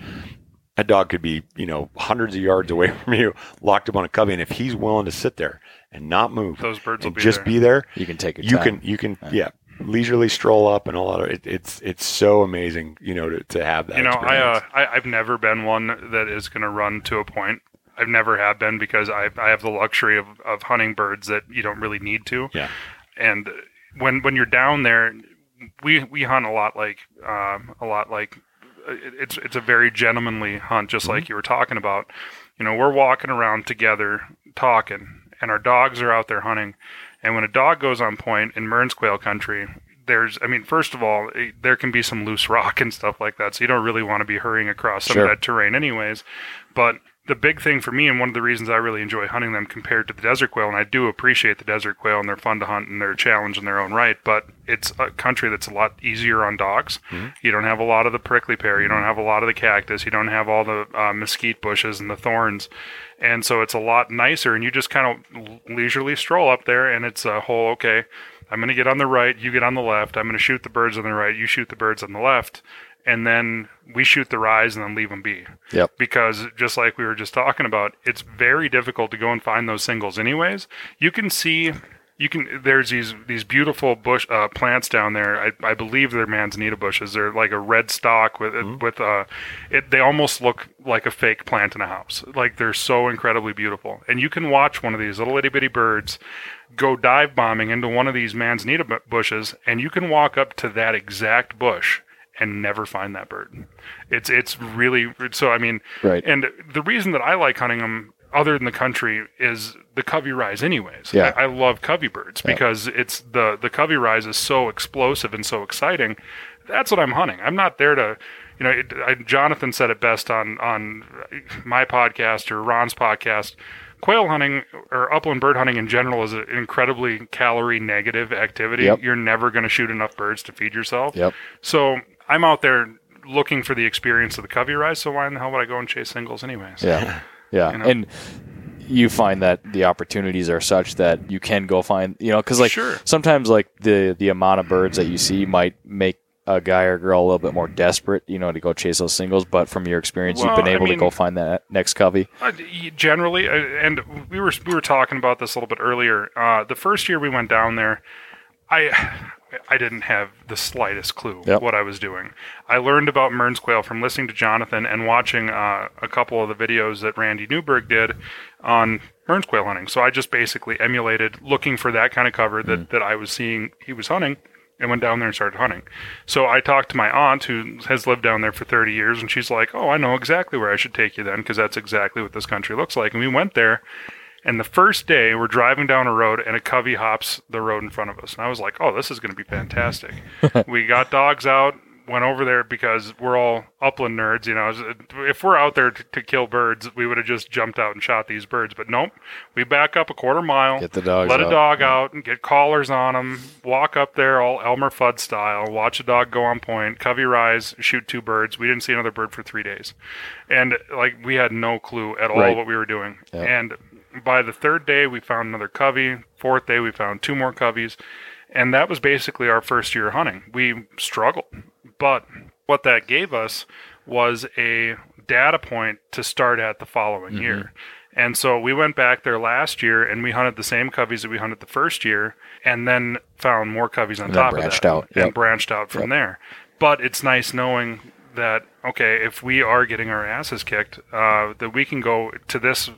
A dog could be, you know, hundreds of yards away from you, locked up on a cubby, and if he's willing to sit there and not move, Those birds will be just there. be there, You can take your you time. can, you can, yeah. leisurely stroll up and a lot of it, it's it's so amazing, you know, to, to have that. you know, I, uh. I I've never been one that is going to run to a point. I've never have been because I I have the luxury of, of hunting birds that you don't really need to. yeah, And when when you're down there, we we hunt a lot like um, a lot like it's it's a very gentlemanly hunt, just like you were talking about. You know, we're walking around together talking, and our dogs are out there hunting. And when a dog goes on point in Mearns quail country, there's, I mean, first of all, eh, there can be some loose rock and stuff like that, so you don't really want to be hurrying across some Sure. of that terrain, anyways. But the big thing for me, and one of the reasons I really enjoy hunting them compared to the desert quail, and I do appreciate the desert quail, and they're fun to hunt and they're a challenge in their own right, but it's a country that's a lot easier on dogs. You don't have a lot of the prickly pear, you don't have a lot of the cactus, you don't have all the uh, mesquite bushes and the thorns. And so it's a lot nicer, and you just kind of leisurely stroll up there, and it's a whole okay. I'm going to get on the right, you get on the left. I'm going to shoot the birds on the right, you shoot the birds on the left, and then we shoot the rise and then leave them be Yep. because just like we were just talking about, it's very difficult to go and find those singles. Anyways, you can see, you can. There's these these beautiful bush uh, plants down there. I, I believe they're manzanita bushes. They're like a red stalk with with uh, it. They almost look like a fake plant in a house. Like they're so incredibly beautiful. And you can watch one of these little itty bitty birds go dive bombing into one of these manzanita bushes, and you can walk up to that exact bush and never find that bird. It's it's really so. I mean, Right. And the reason that I like hunting them, other than the country, is the covey rise. Anyways, Yeah. I, I love covey birds because it's the the covey rise is so explosive and so exciting. That's what I'm hunting. I'm not there to. You know, it, I, Jonathan said it best on on my podcast or Ron's podcast. Quail hunting or upland bird hunting in general is an incredibly calorie negative activity. Yep. You're never going to shoot enough birds to feed yourself. Yep. So I'm out there looking for the experience of the covey rise. So why in the hell would I go and chase singles anyways? Yeah. Yeah. You know? And you find that the opportunities are such that you can go find, you know, because like Sure. sometimes like the the amount of birds that you see might make a guy or girl a little bit more desperate, you know, to go chase those singles. But from your experience, Well, you've been I able mean- to go find that next covey. Uh, generally, uh, and we were we were talking about this a little bit earlier. Uh, the first year we went down there, I I didn't have the slightest clue Yep. what I was doing. I learned about Mearns quail from listening to Jonathan and watching uh, a couple of the videos that Randy Newberg did on Mearns quail hunting. So I just basically emulated looking for that kind of cover that, that I was seeing he was hunting and went down there and started hunting. So I talked to my aunt who has lived down there for 30 years and she's like, "Oh, I know exactly where I should take you then because that's exactly what this country looks like." And we went there and the first day we're driving down a road and a covey hops the road in front of us. And I was like, "Oh, this is going to be fantastic." we got dogs out, went over there because we're all upland nerds, you know. If we're out there to, to kill birds, we would have just jumped out and shot these birds, but nope. We back up a quarter mile, Get the dogs let out. a dog out and get collars on them, walk up there all Elmer Fudd style, watch a dog go on point, covey rise, shoot two birds. We didn't see another bird for 3 days. And like we had no clue at all Right. what we were doing. And by the third day we found another covey, fourth day we found two more coveys. And that was basically our first year hunting. We struggled. But what that gave us was a data point to start at the following Mm-hmm. year. And so we went back there last year and we hunted the same coveys that we hunted the first year and then found more coveys on And top of that. out. And Yep. branched out from Yep. there. But it's nice knowing that, okay, if we are getting our asses kicked, uh, that we can go to this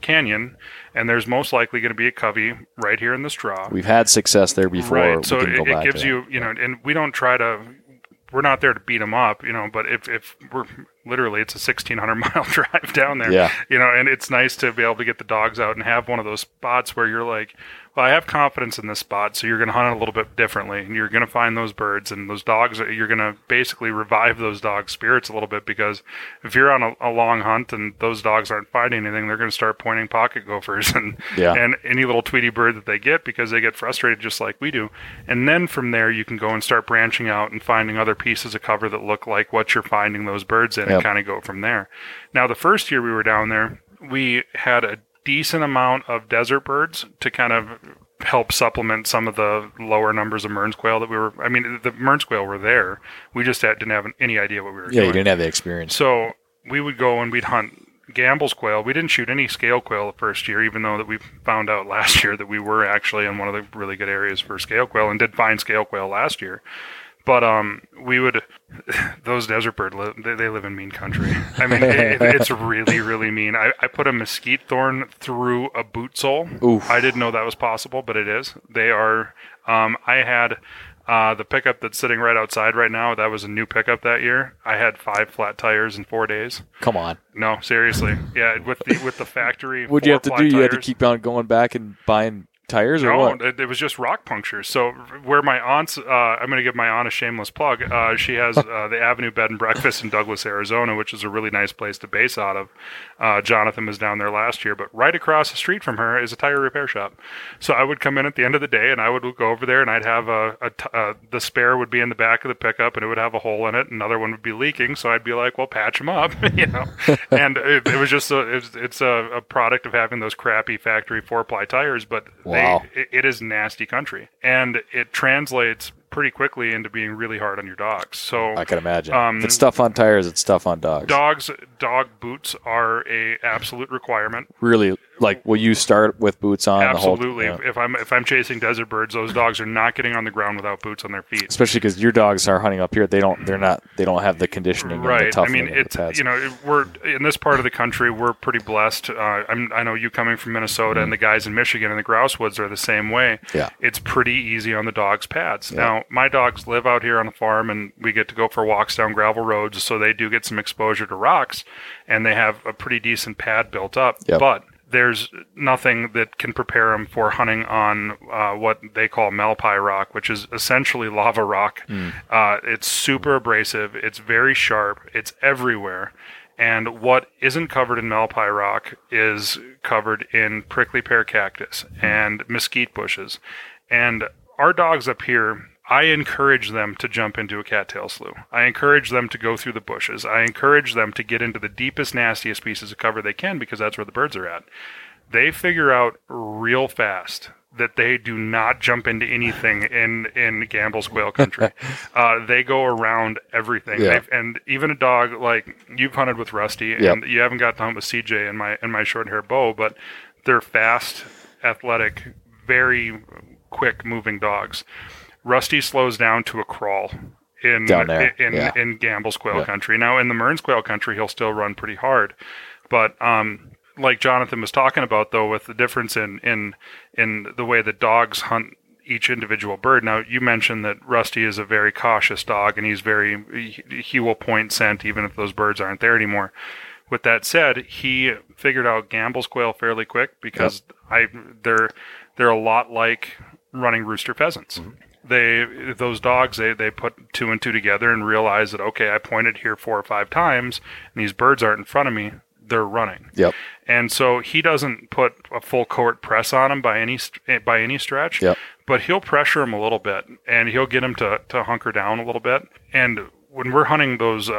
canyon and there's most likely going to be a covey right here in the straw. We've had success there before. Right. So it, it gives you, you know, and we don't try to. We're not there to beat them up, you know. But if if we're literally, it's a sixteen hundred mile drive down there, Yeah. you know, and it's nice to be able to get the dogs out and have one of those spots where you're like, well, I have confidence in this spot, so you're going to hunt it a little bit differently, and you're going to find those birds and those dogs. You're going to basically revive those dogs' spirits a little bit because if you're on a, a long hunt and those dogs aren't finding anything, they're going to start pointing pocket gophers and Yeah. and any little Tweety bird that they get because they get frustrated just like we do. And then from there, you can go and start branching out and finding other pieces of cover that look like what you're finding those birds in Yep. and kind of go from there. Now, the first year we were down there, we had a decent amount of desert birds to kind of help supplement some of the lower numbers of Mearns quail that we were. I mean, the Mearns quail were there. We just didn't have any idea what we were Yeah, doing. you didn't have the experience. So we would go and we'd hunt Gambel's quail. We didn't shoot any scale quail the first year, even though that we found out last year that we were actually in one of the really good areas for scale quail and did find scale quail last year. But um, we would those desert bird li- they, they live in mean country. I mean, it, it's really really mean. I, I put a mesquite thorn through a boot sole. Oof. I didn't know that was possible, but it is. They are. Um, I had uh, the pickup that's sitting right outside right now. That was a new pickup that year. I had five flat tires in four days. Come on. No, seriously. Yeah, with the with the factory. What'd you have to do? You had to keep on going back and buying tires or no, what? it, it was just rock punctures. So where my aunt's, uh, I'm going to give my aunt a shameless plug. Uh, she has uh, the Avenue Bed and Breakfast in Douglas, Arizona, which is a really nice place to base out of. Uh, Jonathan was down there last year, but right across the street from her is a tire repair shop. So I would come in at the end of the day, and I would go over there, and I'd have a, a t- uh, the spare would be in the back of the pickup, and it would have a hole in it. Another one would be leaking, so I'd be like, "Well, patch them up," you know. and it, it was just a, it's, it's a, a product of having those crappy factory four ply tires, but Wow. They it, it is nasty country, and it translates pretty quickly into being really hard on your dogs. So I can imagine. Um, if it's stuff on tires, it's stuff on dogs. dogs dog boots are a absolute requirement. really, like, will you start with boots on Absolutely. the whole? yeah. If I'm if I'm chasing desert birds, those dogs are not getting on the ground without boots on their feet. Especially because your dogs are hunting up here. They don't. They're not. They don't have the conditioning. Right. I mean, it's you know we're in this part of the country. We're pretty blessed. Uh, I'm, I know you coming from Minnesota and the guys in Michigan and the grouse woods are the same way. Mm-hmm. Yeah. It's pretty easy on the dogs' pads. Now, my dogs live out here on the farm, and we get to go for walks down gravel roads, so they do get some exposure to rocks, and they have a pretty decent pad built up. Yep. But there's nothing that can prepare them for hunting on uh, what they call malpai rock, which is essentially lava rock. Uh, it's super abrasive. It's very sharp. It's everywhere. And what isn't covered in malpai rock is covered in prickly pear cactus and mesquite bushes. And our dogs up here, I encourage them to jump into a cattail slough. I encourage them to go through the bushes. I encourage them to get into the deepest, nastiest pieces of cover they can because that's where the birds are at. They figure out real fast that they do not jump into anything in in Gambel's quail country. uh, they go around everything, Yeah. And even a dog like you've hunted with Rusty, and Yep. you haven't got to hunt with CJ and my and my short hair bow, but they're fast, athletic, very quick moving dogs. Rusty slows down to a crawl in there, in yeah. in Gambel's quail Yeah. country. Now in the Mearns quail country, he'll still run pretty hard, but um, like Jonathan was talking about though, with the difference in in in the way that dogs hunt each individual bird. Now you mentioned that Rusty is a very cautious dog, and he's very he, he will point scent even if those birds aren't there anymore. With that said, he figured out Gambel's quail fairly quick because I they're they're a lot like running rooster pheasants. They those dogs they, they put two and two together and realize that okay I pointed here four or five times and these birds aren't in front of me they're running. Yep. and so he doesn't put a full court press on him by any by any stretch Yep. but he'll pressure him a little bit and he'll get him to, to hunker down a little bit. And when we're hunting those uh,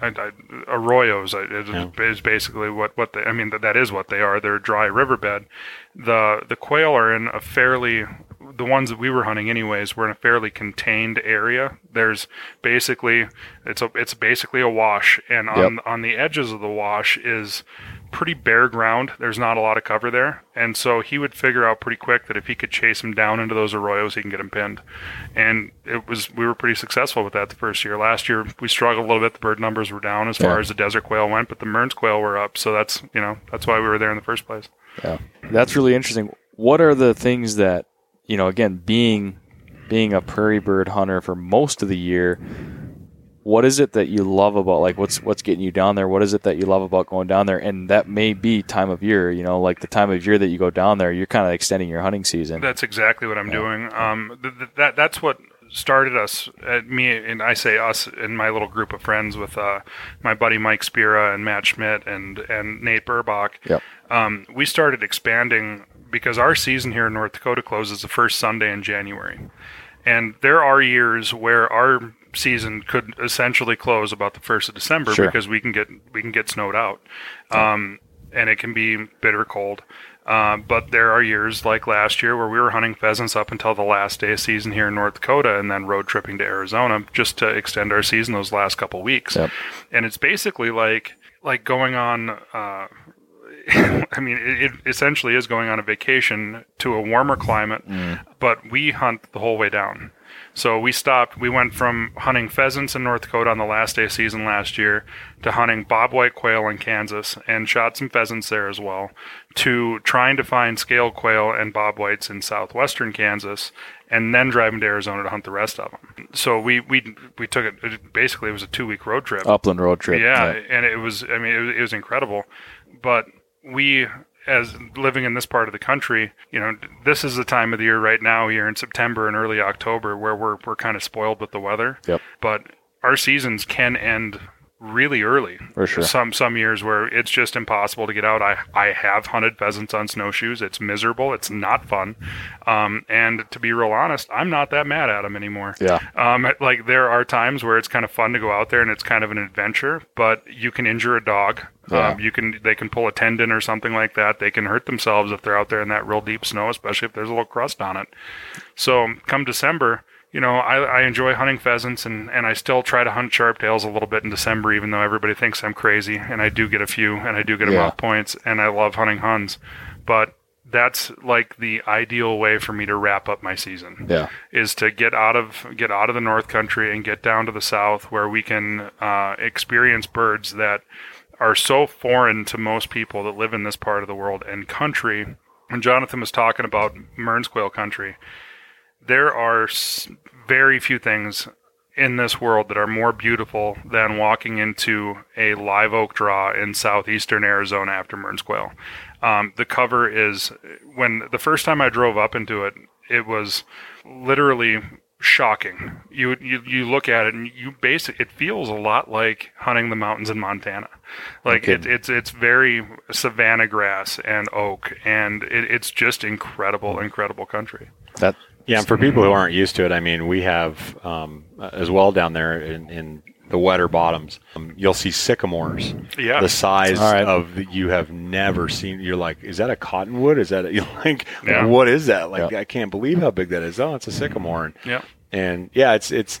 I, I, arroyos is, is basically what, what they I mean that, that is what they are. They're dry riverbed. The the quail are in a fairly the ones that we were hunting anyways were in a fairly contained area. There's basically it's a it's basically a wash and on Yep. on the edges of the wash is pretty bare ground. There's not a lot of cover there. And so he would figure out pretty quick that if he could chase him down into those arroyos he can get him pinned. And it was we were pretty successful with that the first year. Last year we struggled a little bit. The bird numbers were down as far as the desert quail went but the Mearns quail were up. So that's you know that's why we were there in the first place. Yeah, that's really interesting. What are the things that you know? Again, being being a prairie bird hunter for most of the year, what is it that you love about like what's what's getting you down there? What is it that you love about going down there? And that may be time of year. You know, like the time of year that you go down there, you're kind of extending your hunting season. That's exactly what I'm doing. Um, th- th- that that's what started us. At me and I say us and my little group of friends with uh, my buddy Mike Spira and Matt Schmidt and and Nate Burbach. Yep. Um, we started expanding because our season here in North Dakota closes the first Sunday in January, and there are years where our season could essentially close about the first of December Sure. because we can get we can get snowed out, um, and it can be bitter cold. Uh, but there are years like last year where we were hunting pheasants up until the last day of season here in North Dakota, and then road tripping to Arizona just to extend our season those last couple weeks. Yep. And it's basically like like going on. Uh, I mean, it, it essentially is going on a vacation to a warmer climate, mm. but we hunt the whole way down. So we stopped. We went from hunting pheasants in North Dakota on the last day of season last year to hunting bobwhite quail in Kansas and shot some pheasants there as well. To trying to find scale quail and bobwhites in southwestern Kansas, and then driving to Arizona to hunt the rest of them. So we we we took it. basically, it was a two week road trip. Upland road trip. Yeah, and it was. I mean, it was, it was incredible. But we, as living in this part of the country, you know, this is the time of the year right now, here in September and early October, where we're we're kind of spoiled with the weather. Yep. But our seasons can end really early. For sure. Some some years where it's just impossible to get out. I I have hunted pheasants on snowshoes. It's miserable. It's not fun. Um, and to be real honest, I'm not that mad at them anymore. Yeah. Um, like there are times where it's kind of fun to go out there and it's kind of an adventure, but you can injure a dog. Yeah. Um, you can they can pull a tendon or something like that. They can hurt themselves if they're out there in that real deep snow, especially if there's a little crust on it. So come December, you know, I, I enjoy hunting pheasants and, and I still try to hunt sharptails a little bit in December, even though everybody thinks I'm crazy. And I do get a few and I do get them Yeah. off points and I love hunting huns. But that's like the ideal way for me to wrap up my season Yeah. is to get out of get out of the north country and get down to the south where we can uh, experience birds that are so foreign to most people that live in this part of the world and country when jonathan was talking about mearns quail country there are very few things in this world that are more beautiful than walking into a live oak draw in southeastern Arizona after Mearns Quail. Um, the cover is when the first time I drove up into it, it was literally shocking. You you you look at it and you basic it feels a lot like hunting the mountains in Montana. Like Okay. it, it's it's very savanna grass and oak and it, it's just incredible incredible country. That Yeah, and for people who aren't used to it, I mean, we have um, as well down there in, in the wetter bottoms. Um, you'll see sycamores, Yeah. the size All right. of the, you have never seen. You're like, is that a cottonwood? Is that a, you're like, Yeah. what is that? Like, Yeah. I can't believe how big that is. Oh, it's a sycamore. And, Yeah. and yeah, it's it's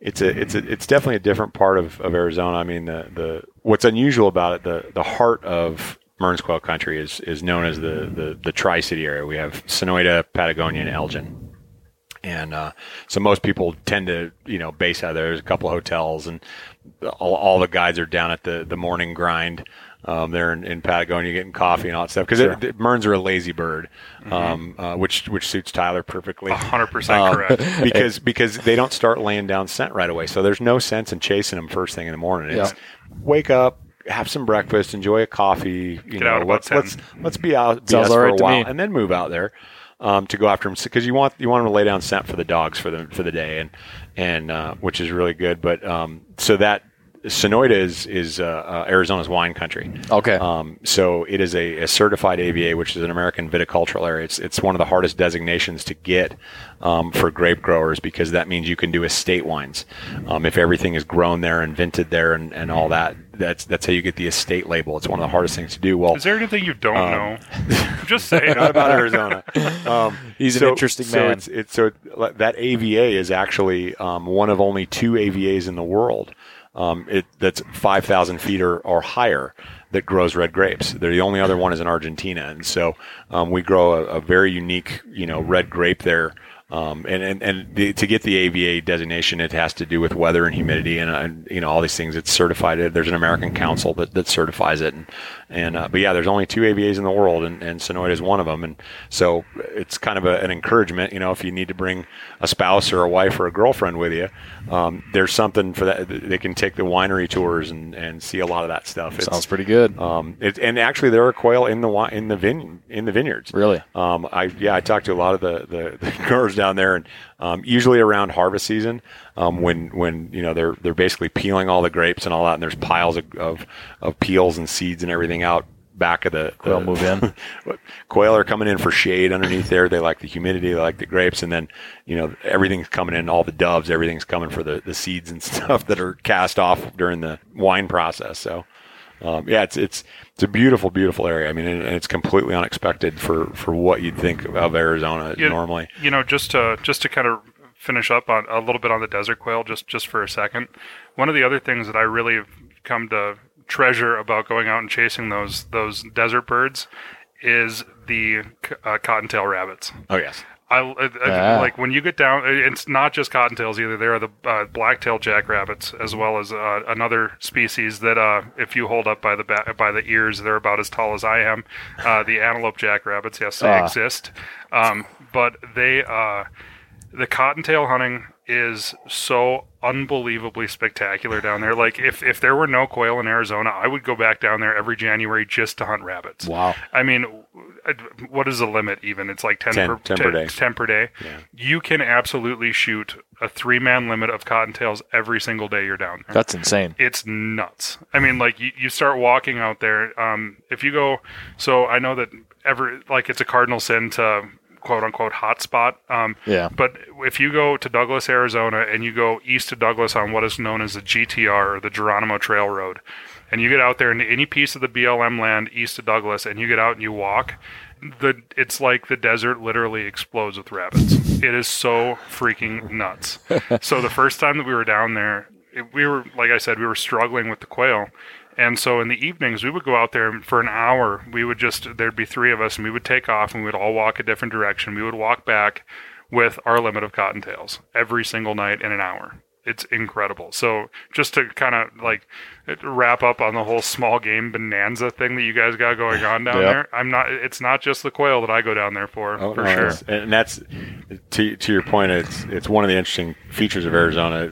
it's a it's a it's definitely a different part of, of Arizona. I mean, the the what's unusual about it, the the heart of Mearns Quail Country is is known as the the, the Tri City area. We have Sonoita, Patagonia, and Elgin. And uh, so most people tend to, you know, base out there. There's a couple of hotels, and all, all the guides are down at the, the morning grind. Um, they're in, in Patagonia getting coffee and all that stuff because Sure. Mearns are a lazy bird, um, uh, which which suits Tyler perfectly. Hundred percent Um, correct. because because they don't start laying down scent right away. So there's no sense in chasing them first thing in the morning. It's wake up, have some breakfast, enjoy a coffee. You Get know, let's 10. let's let's be out BS for right a while and then move out there. Um, to go after them because you want you want them to lay down scent for the dogs for the for the day and and uh, which is really good. But um, so that Sonoita is is uh, uh, Arizona's wine country. Okay. Um, so it is a, a certified AVA, which is an American viticultural area. It's it's one of the hardest designations to get um, for grape growers because that means you can do estate wines. Um, if everything is grown there and vinted there and, and all that, that's that's how you get the estate label. It's one of the hardest things to do. Well, Is there anything you don't Um, know? Just say not about Arizona. Um, He's an interesting so man. It's, it's, so it- that AVA is actually um, one of only two AVAs in the world. Um, it, that's 5,000 feet or, or higher that grows red grapes. They're the only other one is in Argentina, and so um, we grow a, a very unique, you know, red grape there. Um, and and, and the, to get the AVA designation, it has to do with weather and humidity and, uh, and you know all these things. It's certified. There's an American council that, that certifies it. And, and uh, but yeah, there's only two AVAs in the world, and, and Sonoita is one of them. And so it's kind of a, an encouragement. You know, if you need to bring a spouse or a wife or a girlfriend with you, um, there's something for that. They can take the winery tours and, and see a lot of that stuff. It's, sounds pretty good. um, it, and actually, there are quail in the in the vine in the vineyards. Really? Um, I yeah, I talked to a lot of the the, the growers down there, and um, usually around harvest season, um, when when you know they're they're basically peeling all the grapes and all that, and there's piles of of, of peels and seeds and everything out back of the Quail the- move in. quail are coming in for shade underneath there. They like the humidity, they like the grapes, and then you know everything's coming in. All the doves, everything's coming for the, the seeds and stuff that are cast off during the wine process. So um, yeah, it's it's it's a beautiful, beautiful area. I mean, and, it's completely unexpected for for what you'd think of Arizona You- normally. You know, just to just to kind of finish up on a little bit on the desert quail, just just for a second. One of the other things that I really have come to treasure about going out and chasing those those desert birds is the uh, cottontail rabbits. Oh yes. I, I- I- like when you get down. It's not just cottontails either. There are the uh, black-tailed jackrabbits as well as uh, another species that, uh, if you hold up by the ba- by the ears, they're about as tall as I am. Uh, the antelope jackrabbits, yes, they Ah. exist, um, but they uh, the cottontail hunting is so unbelievably spectacular down there. Like if if there were no quail in Arizona, I would go back down there every January just to hunt rabbits. Wow. I mean, uh, what is the limit? Even it's like 10, 10 per, 10 per day. 10 per day. You can absolutely shoot a three man limit of cottontails every single day you're down there. That's insane. It's nuts. I mean, like you, you start walking out there. Um, if you go, so I know that ever like it's a cardinal sin to quote unquote hotspot. Um, Yeah. But if you go to Douglas, Arizona, and you go east of Douglas on what is known as the GTR or the Geronimo Trail Road, and you get out there into any piece of the BLM land east of Douglas, and you get out and you walk, the it's like the desert literally explodes with rabbits. It is so freaking nuts. so the first time that we were down there, it, we were like I said, we were struggling with the quail. And so in the evenings, we would go out there and for an hour. We would just, there'd be three of us, and we would take off and we would all walk a different direction. We would walk back with our limit of cottontails every single night in an hour. It's incredible. So just to kind of like wrap up on the whole small game bonanza thing that you guys got going on down Yep. there, I'm not, it's not just the quail that I go down there for, Oh, for no, sure. And that's to to your point. It's it's one of the interesting features of Arizona.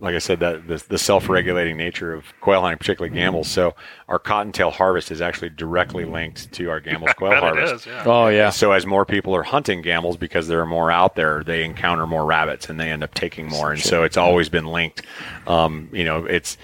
Like, like I said, that the, the self-regulating nature of quail hunting, particularly Gambel's. So our cottontail harvest is actually directly linked to our Gambel's quail harvest. is, yeah. Oh yeah. So as more people are hunting Gambel's because there are more out there, they encounter more rabbits and they end up taking more. And so it's always been linked. Um, you know, it's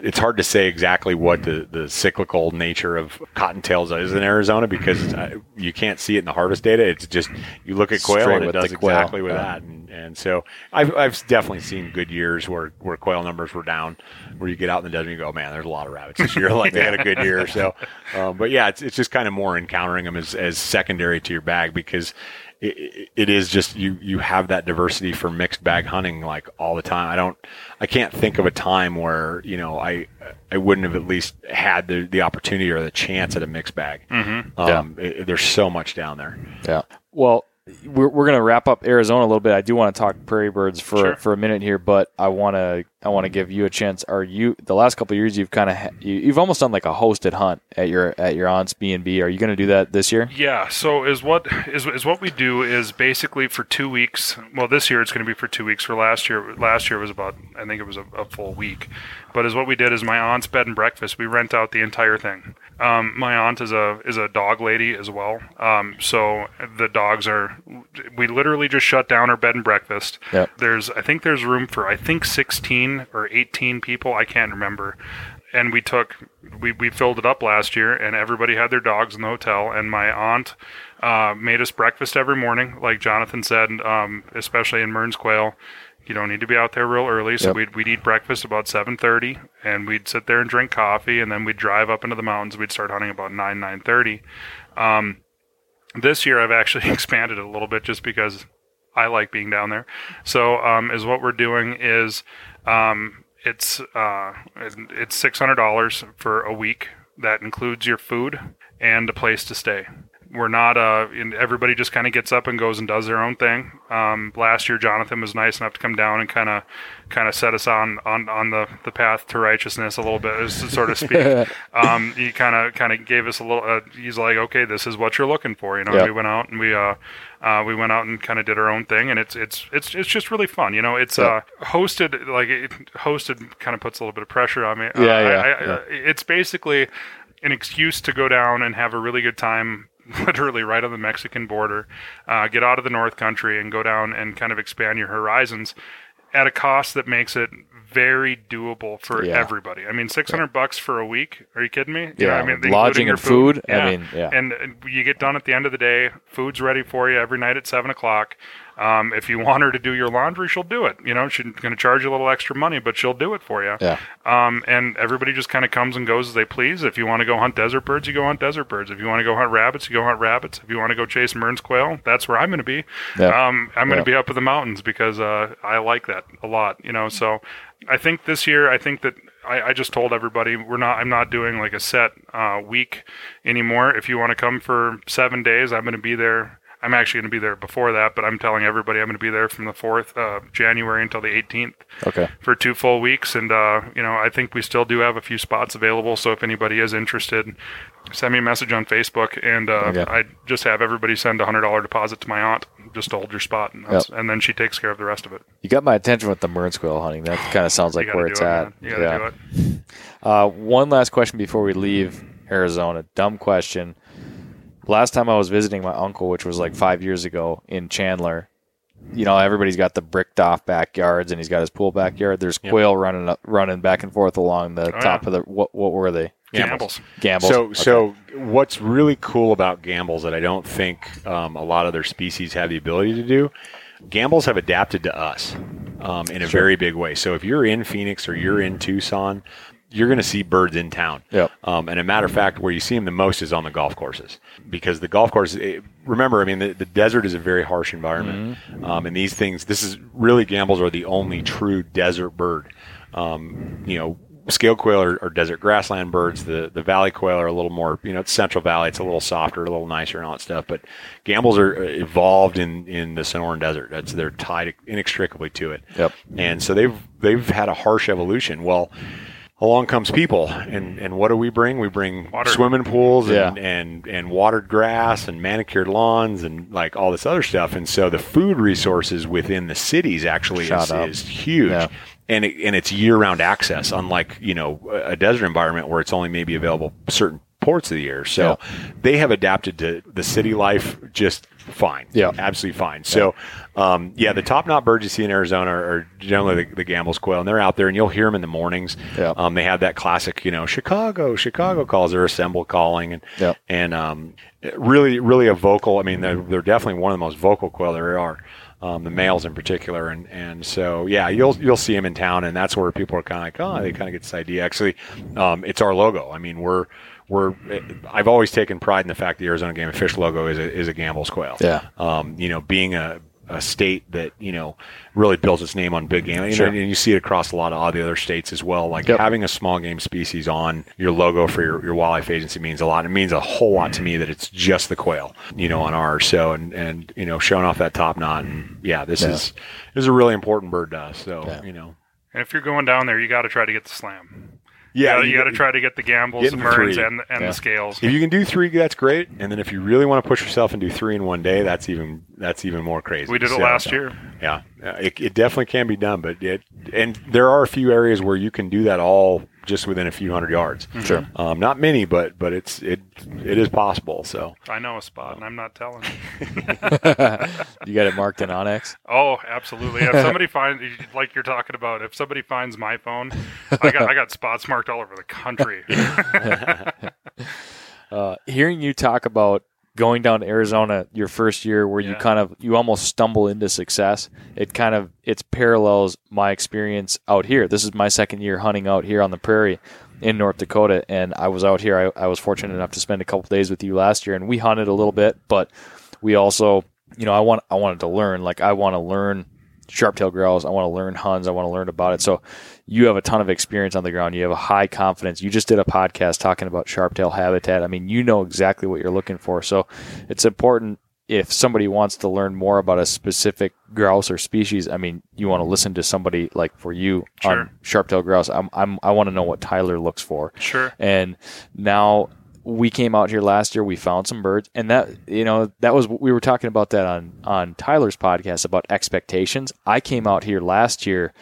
it's hard to say exactly what the, the cyclical nature of cottontails is in Arizona because you can't see it in the harvest data. It's just you look at quail Straight and it does quail, exactly with yeah. that. And, and so I've, I've definitely seen good years where, where quail numbers were down, where you get out in the desert and you go, man, there's a lot of rabbits this year. like they had a good year. So, um, but yeah, it's, it's just kind of more encountering them as, as secondary to your bag because it, it- it is just you you have that diversity for mixed bag hunting like all the time. I don't I can't think of a time where you know I I wouldn't have at least had the the opportunity or the chance at a mixed bag. Mm-hmm. Um, it- there's so much down there. Yeah. Well, we're, we're going to wrap up Arizona a little bit. I do want to talk prairie birds for Sure. for a minute here, but I want to I want to give you a chance. Are you the last couple of years you've kind of ha- you, you've almost done like a hosted hunt at your at your aunt's B and B. Are you going to do that this year? Yeah. So is what is is what we do is basically for two weeks. Well, this year it's going to be for two weeks. For last year, last year was about I think it was a, a full week. But is what we did is my aunt's bed and breakfast. We rent out the entire thing. Um, my aunt is a is a dog lady as well. Um, so the dogs are. We literally just shut down her bed and breakfast. Yep. There's I think there's room for I think 16 or 18 people. I can't remember and we took we, we filled it up last year and everybody had their dogs in the hotel and my aunt uh, made us breakfast every morning like jonathan said um, especially in mearns quail you don't need to be out there real early so Yep. we'd, we'd eat breakfast about 7.30 and we'd sit there and drink coffee and then we'd drive up into the mountains we'd start hunting about 9 9.30 um, this year i've actually expanded it a little bit just because I like being down there. So um, is what we're doing is um, it's uh, it's six hundred dollars for a week. That includes your food and a place to stay. We're not uh, and everybody just kind of gets up and goes and does their own thing. Um, last year, Jonathan was nice enough to come down and kind of kind of set us on on on the the path to righteousness a little bit, to sort of speak. um, he kind of kind of gave us a little. Uh, he's like, okay, this is what you're looking for, you know. Yeah. We went out and we uh, uh, we went out and kind of did our own thing, and it's it's it's it's just really fun. You know, it's uh, hosted like it, hosted kind of puts a little bit of pressure on me. Uh, Yeah, I- yeah, I- yeah. uh, It's basically an excuse to go down and have a really good time. Literally right on the Mexican border, uh, get out of the North Country and go down and kind of expand your horizons at a cost that makes it very doable for Yeah. everybody. I mean, six hundred bucks for a week? Are you kidding me? You know, Yeah, I mean, lodging your and food, I Yeah. mean, yeah. And you get done at the end of the day. Food's ready for you every night at seven o'clock. Um, if you want her to do your laundry, she'll do it. You know, she's going to charge you a little extra money, but she'll do it for you. Yeah. Um, and everybody just kind of comes and goes as they please. If you want to go hunt desert birds, you go hunt desert birds. If you want to go hunt rabbits, you go hunt rabbits. If you want to go chase Mearns quail, that's where I'm going to be. Yeah. Um, I'm going Yeah. to be up in the mountains because uh, I like that a lot. You know, so I think this year, I think that I, I just told everybody we're not. I'm not doing like a set uh, week anymore. If you want to come for seven days, I'm going to be there. I'm actually going to be there before that, but I'm telling everybody I'm going to be there from the 4th uh, January until the 18th Okay. for two full weeks. And, uh, you know, I think we still do have a few spots available. So if anybody is interested, send me a message on Facebook. And uh, Okay. I just have everybody send a $100 deposit to my aunt just to hold your spot. And, that's, and then she takes care of the rest of it. You got my attention with the Mearns quail hunting. That kind of sounds like you got to where it's it, at. man. You got to do it. Uh, one last question before we leave Arizona. Dumb question. Last time I was visiting my uncle, which was like five years ago in Chandler, you know, everybody's got the bricked off backyards and he's got his pool backyard. There's quail running up, running back and forth along the Oh, top yeah. of the what? What were they? Gambel's. Gambel's. So, Okay. so what's really cool about Gambel's that I don't think um, a lot of their species have the ability to do, Gambel's have adapted to us um, in a very big way. So, if you're in Phoenix or you're in Tucson, you're going to see birds in town. Yep. Um, and a matter of fact, where you see them the most is on the golf courses because the golf course. It, remember, I mean, the, the desert is a very harsh environment, um, and these things. This is really Gambel's are the only true desert bird. Um, you know, scale quail are, are desert grassland birds. The the valley quail are a little more, you know, it's Central Valley. It's a little softer, a little nicer, and all that stuff. But Gambel's are uh, evolved in in the Sonoran Desert. That's they're tied inextricably to it. Yep. And so they've they've had a harsh evolution. Well. Along comes people, and, and what do we bring? We bring Water. swimming pools and, Yeah. and and watered grass and manicured lawns and like all this other stuff. And so the food resources within the cities actually is, is huge Yeah. and it, and it's year round access, unlike you know a desert environment where it's only maybe available certain ports of the year. So they have adapted to the city life just fine. Yeah. absolutely fine. So um, yeah, the top knot birds you see in Arizona are, are generally the, the Gambel's quail, and they're out there, and you'll hear them in the mornings. Yeah. Um, they have that classic, you know, Chicago, Chicago calls. They're assemble calling, and Yeah. and um, really, really a vocal. I mean, they're, they're definitely one of the most vocal quail there are. Um, the males in particular, and and so yeah, you'll you'll see them in town, and that's where people are kind of like, oh, they kind of get this idea. Actually, um, it's our logo. I mean, we're we're I've always taken pride in the fact the Arizona Game and Fish logo is a is a Gambel's quail. Yeah. Um, you know, being a a state that you know really builds its name on big game, you know, Sure. and you see it across a lot of all the other states as well. Like Yep. having a small game species on your logo for your, your wildlife agency means a lot. It means a whole lot to mm. me that it's just the quail, you know, on ours. So and and you know, showing off that top knot, and yeah, this Yeah. is this is a really important bird to us. So Yeah. you know, And if you're going down there, you got to try to get the slam. Yeah, you, got to try to get the Gambel's, Get the in Mearns, three. and, and Yeah. the scales. If you can do three, that's great. And then if you really want to push yourself and do three in one day, that's even that's even more crazy. We did it So, last year. Yeah, it, it definitely can be done, but it and there are a few areas where you can do that all just within a few hundred yards. Sure. Um, not many, but but it's it it is possible. So I know a spot, and I'm not telling. you got it marked in onX. Oh, absolutely. If somebody finds, like you're talking about, if somebody finds my phone, I got I got spots marked all over the country. Uh, hearing you talk about going down to Arizona your first year where you kind of you almost stumble into success it kind of it parallels my experience out here. This is my second year hunting out here on the prairie in North Dakota and I was out here. I, I was fortunate enough to spend a couple days with you last year and we hunted a little bit but we also you know I want I wanted to learn. Like I want to learn sharp-tailed grouse I want to learn huns I want to learn about it so you have a ton of experience on the ground. You have a high confidence. You just did a podcast talking about sharp-tail habitat. I mean, you know exactly what you're looking for. So it's important if somebody wants to learn more about a specific grouse or species. I mean, you want to listen to somebody like for you Sure. on sharp-tailed grouse. I'm, I'm I want to know what Tyler looks for. Sure. And now we came out here last year. We found some birds, and that you know that was we were talking about that on on Tyler's podcast about expectations. I came out here last year.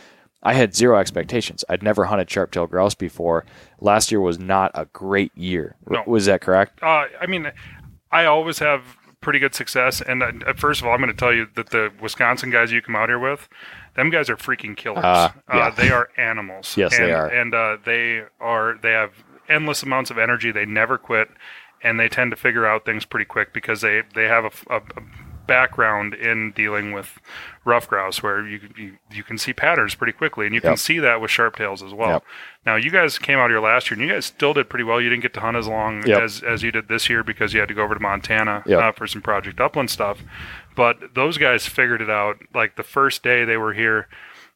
I had zero expectations. I'd never hunted sharp-tailed grouse before. Last year was not a great year. No. Was that correct? Uh, I mean, I always have pretty good success. And uh, first of all, I'm going to tell you that the Wisconsin guys you come out here with, them guys are freaking killers. Uh, yeah. they are animals. Yes, and, they are. And uh, they are. They have endless amounts of energy. They never quit, and they tend to figure out things pretty quick because they they have a, a, a background in dealing with ruffed grouse where you, you you can see patterns pretty quickly and you can see that with sharp tails as well. Yep. Now you guys came out here last year and you guys still did pretty well. You didn't get to hunt as long Yep. as as you did this year because you had to go over to Montana Yep. uh, for some Project Upland stuff. But those guys figured it out. Like the first day they were here,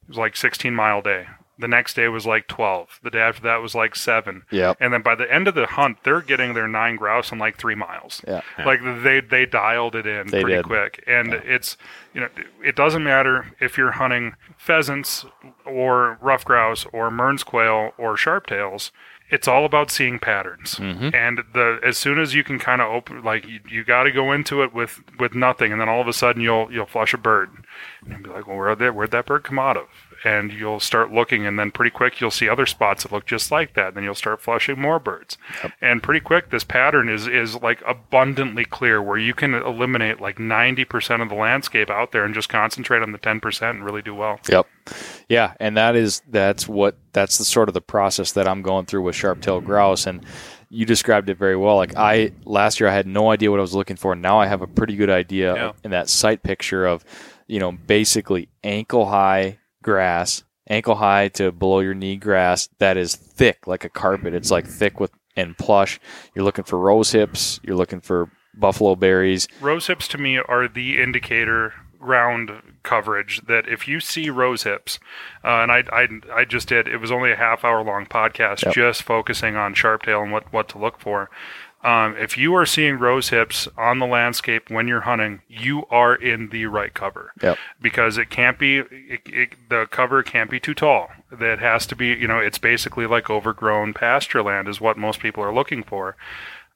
it was like 16 mile day. The next day was like 12. The day after that was like seven. Yeah. And then by the end of the hunt, they're getting their nine grouse in like three miles. Yeah. Like they they dialed it in They pretty did. quick, and it's you know it doesn't matter if you're hunting pheasants or ruffed grouse or Mearns quail or sharptails. It's all about seeing patterns, Mm-hmm. and the as soon as you can kind of open, like you, you got to go into it with with nothing, and then all of a sudden you'll you'll flush a bird, and you'll be like, well, where that where'd that bird come out of? And you'll start looking, and then pretty quick you'll see other spots that look just like that. And then you'll start flushing more birds, and pretty quick this pattern is is like abundantly clear, where you can eliminate like ninety percent of the landscape out there and just concentrate on the ten percent and really do well. Yep. Yeah, and that is that's what that's the sort of the process that I'm going through with sharp-tailed grouse and you described it very well. Like I last year I had no idea what I was looking for. Now I have a pretty good idea Yeah. in that sight picture of, you know, basically ankle high grass, ankle high to below your knee grass that is thick like a carpet. It's like thick with and plush. You're looking for rose hips, you're looking for buffalo berries. Rose hips to me are the indicator ground coverage that if you see rose hips, uh, and I, I I just did it was only a half hour long podcast Yep. just focusing on sharptail and what what to look for. Um, if you are seeing rose hips on the landscape when you're hunting, you are in the right cover. Yep. Because it can't be, it, it, the cover can't be too tall. That has to be, you know, it's basically like overgrown pasture land is what most people are looking for.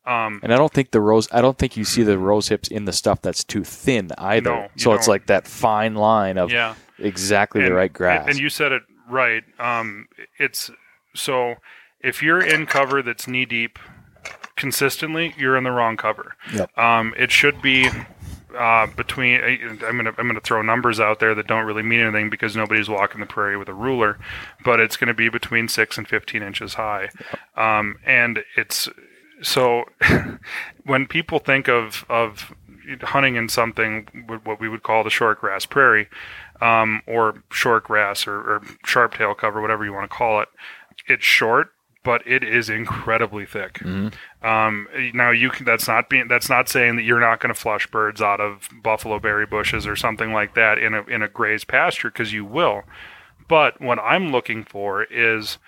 Um, And I don't think the rose I don't think you see the rose hips in the stuff that's too thin either. No, so it's don't. like that fine line of yeah. exactly the right grass. And you said it right. Um, it's so if you're in cover that's knee deep consistently, you're in the wrong cover. Yep. Um, it should be uh, between. I'm gonna I'm gonna throw numbers out there that don't really mean anything because nobody's walking the prairie with a ruler, but it's going to be between six and 15 inches high, um, and it's so when people think of of hunting in something what we would call the short grass prairie um, or short grass or, or sharp tail cover whatever you want to call it it's short but it is incredibly thick um, now you can that's not being that's not saying that you're not going to flush birds out of buffalo berry bushes or something like that in a in a grazed pasture because you will but what i'm looking for is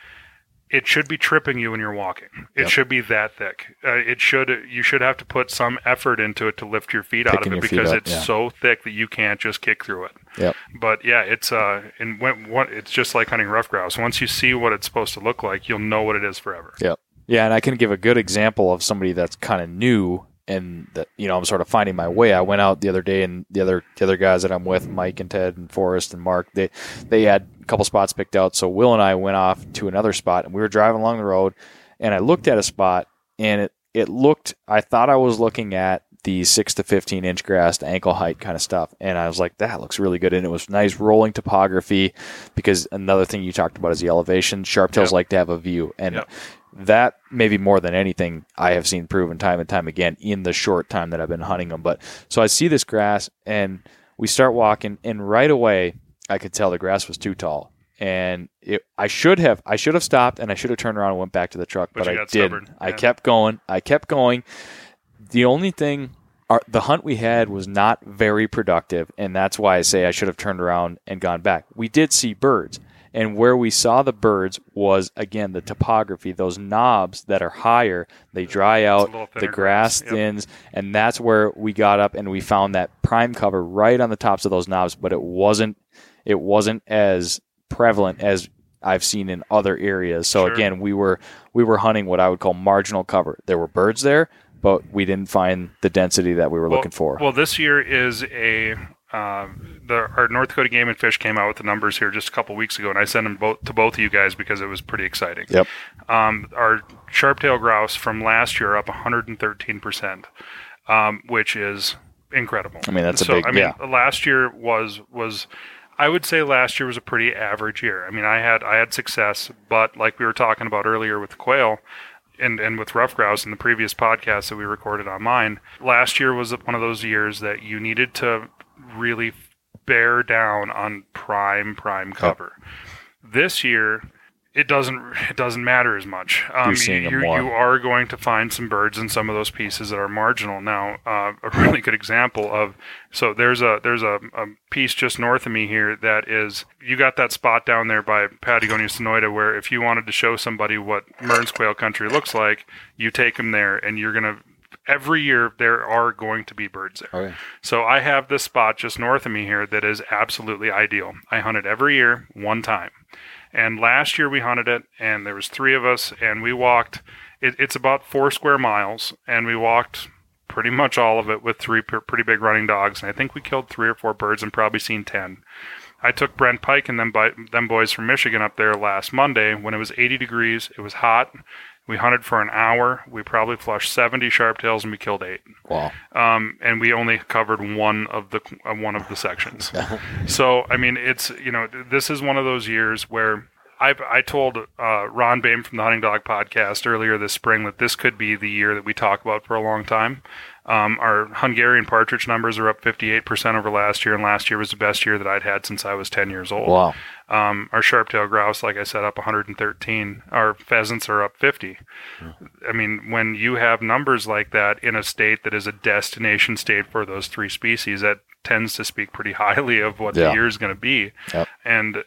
it should be tripping you when you're walking. It should be that thick. Uh, it should you should have to put some effort into it to lift your feet out of it because up, it's yeah. so thick that you can't just kick through it. Yep. But yeah, it's uh and when what it's just like hunting ruffed grouse. Once you see what it's supposed to look like, you'll know what it is forever. Yep. Yeah, and I can give a good example of somebody that's kind of new and that you know I'm sort of finding my way. I went out the other day and the other the other guys that I'm with, Mike and Ted and Forrest and Mark, they they had a couple spots picked out. So Will and I went off to another spot and we were driving along the road and I looked at a spot and it it looked I thought I was looking at the six to fifteen inch grass to ankle height kind of stuff. And I was like, that looks really good. And it was nice rolling topography because another thing you talked about is the elevation. Sharptails Yep. like to have a view. And Yep. that maybe more than anything I have seen proven time and time again in the short time that I've been hunting them. But so I see this grass and we start walking and right away I could tell the grass was too tall. And it, I should have I should have stopped and I should have turned around and went back to the truck, But but, I didn't. stubborn, I kept going. I kept going. The only thing our, the hunt we had was not very productive, and that's why I say I should have turned around and gone back. We did see birds, and where we saw the birds was again the topography. Those knobs that are higher, they dry out. The grass grass, yep. thins, and that's where we got up and we found that prime cover right on the tops of those knobs. But it wasn't it wasn't as prevalent as I've seen in other areas. So Sure. again, we were we were hunting what I would call marginal cover. There were birds there, but we didn't find the density that we were looking for. Well, this year is a um, the our North Dakota Game and Fish came out with the numbers here just a couple weeks ago, and I sent them both to both of you guys because it was pretty exciting. Yep. Um, our sharp-tailed grouse from last year up 113 percent, um, which is incredible. I mean, that's a so, big- I mean, yeah. last year was was. I would say last year was a pretty average year. I mean, I had I had success, but like we were talking about earlier with quail, and, and with ruffed grouse in the previous podcast that we recorded on mine, last year was one of those years that you needed to really bear down on prime prime cover. This year, it doesn't it doesn't matter as much. Um, You're you, more. you are going to find some birds in some of those pieces that are marginal. Now, uh, a really good example of so there's a there's a, a piece just north of me here that is you got that spot down there by Patagonia Sonoita where if you wanted to show somebody what Mearns quail country looks like, you take them there and you're gonna every year there are going to be birds there. Okay. So I have this spot just north of me here that is absolutely ideal. I hunt it every year, one time. And last year we hunted it, and there was three of us, and we walked. It, it's about four square miles, and we walked pretty much all of it with three pr- pretty big running dogs. And I think we killed three or four birds and probably seen ten. I took Brent Pike and them, bi- them boys from Michigan up there last Monday when it was 80 degrees. It was hot. We hunted for an hour. We probably flushed 70 sharptails and we killed eight Wow. um, and we only covered one of the uh, one of the sections. so I mean, it's you know this is one of those years where I I told uh, Ron Bame from the Hunting Dog podcast earlier this spring that this could be the year that we talk about for a long time. Um, our Hungarian partridge numbers are up 58% over last year, and last year was the best year that I'd had since I was 10 years old. Wow. Um, our sharp-tailed grouse, like I said, up 113. Our pheasants are up 50. I mean, when you have numbers like that in a state that is a destination state for those three species, that tends to speak pretty highly of what Yeah. the year is going to be. Yep. And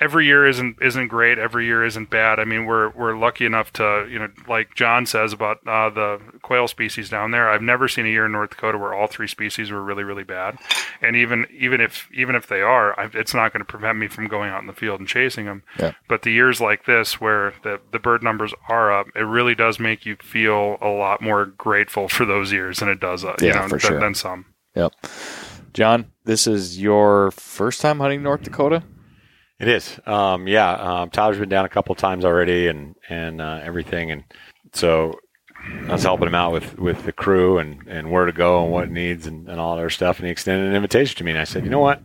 every year isn't isn't great. Every year isn't bad. I mean, we're we're lucky enough to you know, like John says about uh, the quail species down there. I've never seen a year in North Dakota where all three species were really really bad. And even even if even if they are, I, it's not going to prevent me from going out in the field and chasing them. Yeah. But the years like this, where the the bird numbers are up, it really does make you feel a lot more grateful for those years than it does, uh, you Yeah, know, for than, sure. than some. Yep. John, this is your first time hunting North Dakota? It is. Um, yeah. Um, Tyler's been down a couple times already and, and, uh, everything. And so I was helping him out with, with the crew and, and where to go and what needs and, and all their stuff. And he extended an invitation to me and I said, you know what?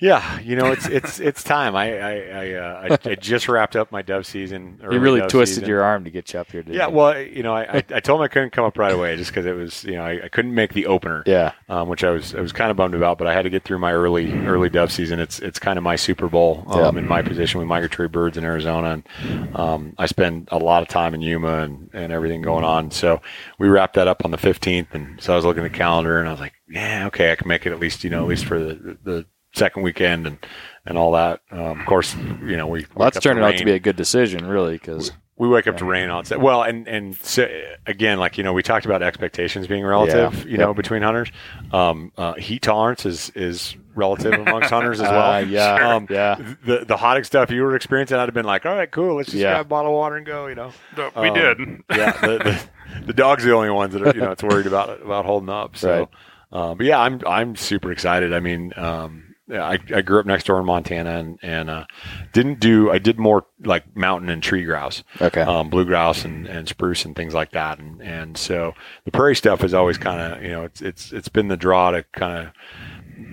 Yeah, you know it's it's it's time. I I I, uh, I, I just wrapped up my dove season. You really twisted season. your arm to get you up here. Yeah, well, you know, I, I, I told him I couldn't come up right away just because it was, you know, I, I couldn't make the opener. Yeah. Um, which I was I was kind of bummed about, but I had to get through my early early dove season. It's it's kind of my Super Bowl um, Yeah. in my position with migratory birds in Arizona, and um, I spend a lot of time in Yuma and, and everything going on. So we wrapped that up on the 15th, and so I was looking at the calendar and I was like, yeah, okay, I can make it at least you know at least for the the second weekend and and all that. Um, of course, you know we Well, that's wake up turning out to be a good decision, really, because we wake up to rain on set. Well, and and so, again, like you know, we talked about expectations being relative. Yeah. You know, between hunters, um, uh, heat tolerance is is relative amongst hunters as well. Uh, yeah, Um, yeah. The the hottest stuff you were experiencing, I'd have been like, all right, cool, let's just Yeah. grab a bottle of water and go. You know, No, we Um, did. yeah. The, the, the dog's the only ones that are you know it's worried about about holding up. So, uh, but yeah, I'm I'm super excited. I mean. Um, yeah, I, I grew up next door in Montana and, and uh, didn't do I did more like mountain and tree grouse Okay. um, blue grouse and, and spruce and things like that. And, and so the prairie stuff is always kind of, you know, it's, it's, it's been the draw to kind of,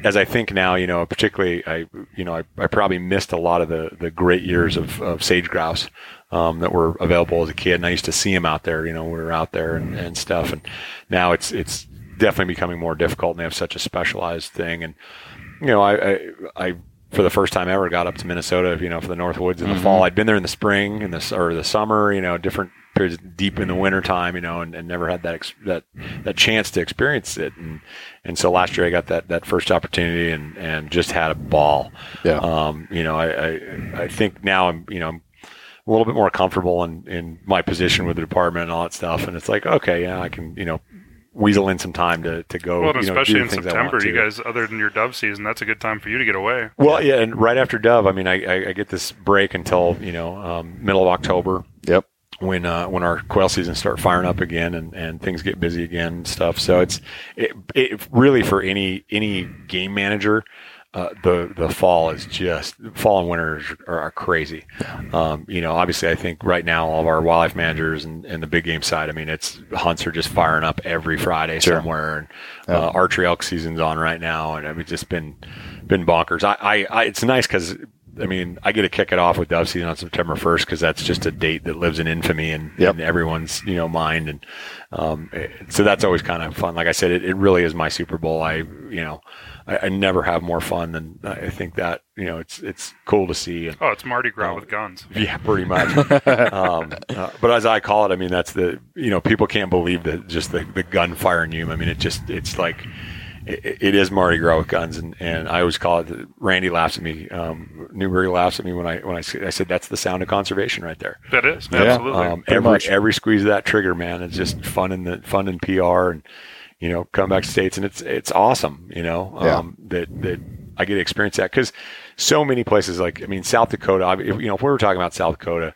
as I think now, you know, particularly I, you know, I, I probably missed a lot of the, the great years of, of sage grouse, um, that were available as a kid. And I used to see them out there, you know, we were out there and, and stuff. And now it's, it's definitely becoming more difficult and they have such a specialized thing. And, you know, I, I, I for the first time ever got up to Minnesota, you know, for the North Woods in the fall. I'd been there in the spring and the or the summer, you know, different periods deep in the winter time, you know, and, and never had that ex- that that chance to experience it. And and so last year I got that that first opportunity and and just had a ball. Yeah. Um, you know, I, I I think now I'm you know I'm a little bit more comfortable in in my position with the department and all that stuff. And it's like okay, yeah, I can you know weasel in some time to to go. Well, you know, do especially the in things I want September, you guys, other than your dove season, that's a good time for you to get away. Well, yeah, and right after Dove, I mean, I, I, I get this break until you know um, middle of October Yep. when uh, when our quail seasons start firing up again and, and things get busy again and stuff. So it's it, it really for any any game manager. Uh, the the fall is just fall and winter are, are crazy. Um, you know, obviously, I think right now all of our wildlife managers and, and the big game side. I mean, it's hunts are just firing up every Friday Sure. somewhere, and uh, archery elk season's on right now, and it's just been been bonkers. I, I, I it's nice because I mean, I get to kick it off with dove season on September 1st because that's just a date that lives in infamy in, Yep. in everyone's you know mind, and um, it- so that's always kind of fun. Like I said, it, it really is my Super Bowl. I you know, I, I never have more fun than I think that you know it's it's cool to see. And, Oh, it's Mardi Gras Oh. with guns. yeah, pretty much. um, uh, but as I call it, I mean that's the you know people can't believe that just the, the gunfire in Yuma. I mean it just it's like it, it is Mardi Gras with guns, and, and I always call it. Randy laughs at me. Um, Newberry laughs at me when I when I, I said that's the sound of conservation right there. That is Yeah. absolutely. Um, every much. every squeeze of that trigger, man, it's just fun in the fun in PR and you know come back to states, and it's it's awesome. You know Yeah. um, that that I get to experience that because so many places like I mean South Dakota. If, you know if we were talking about South Dakota,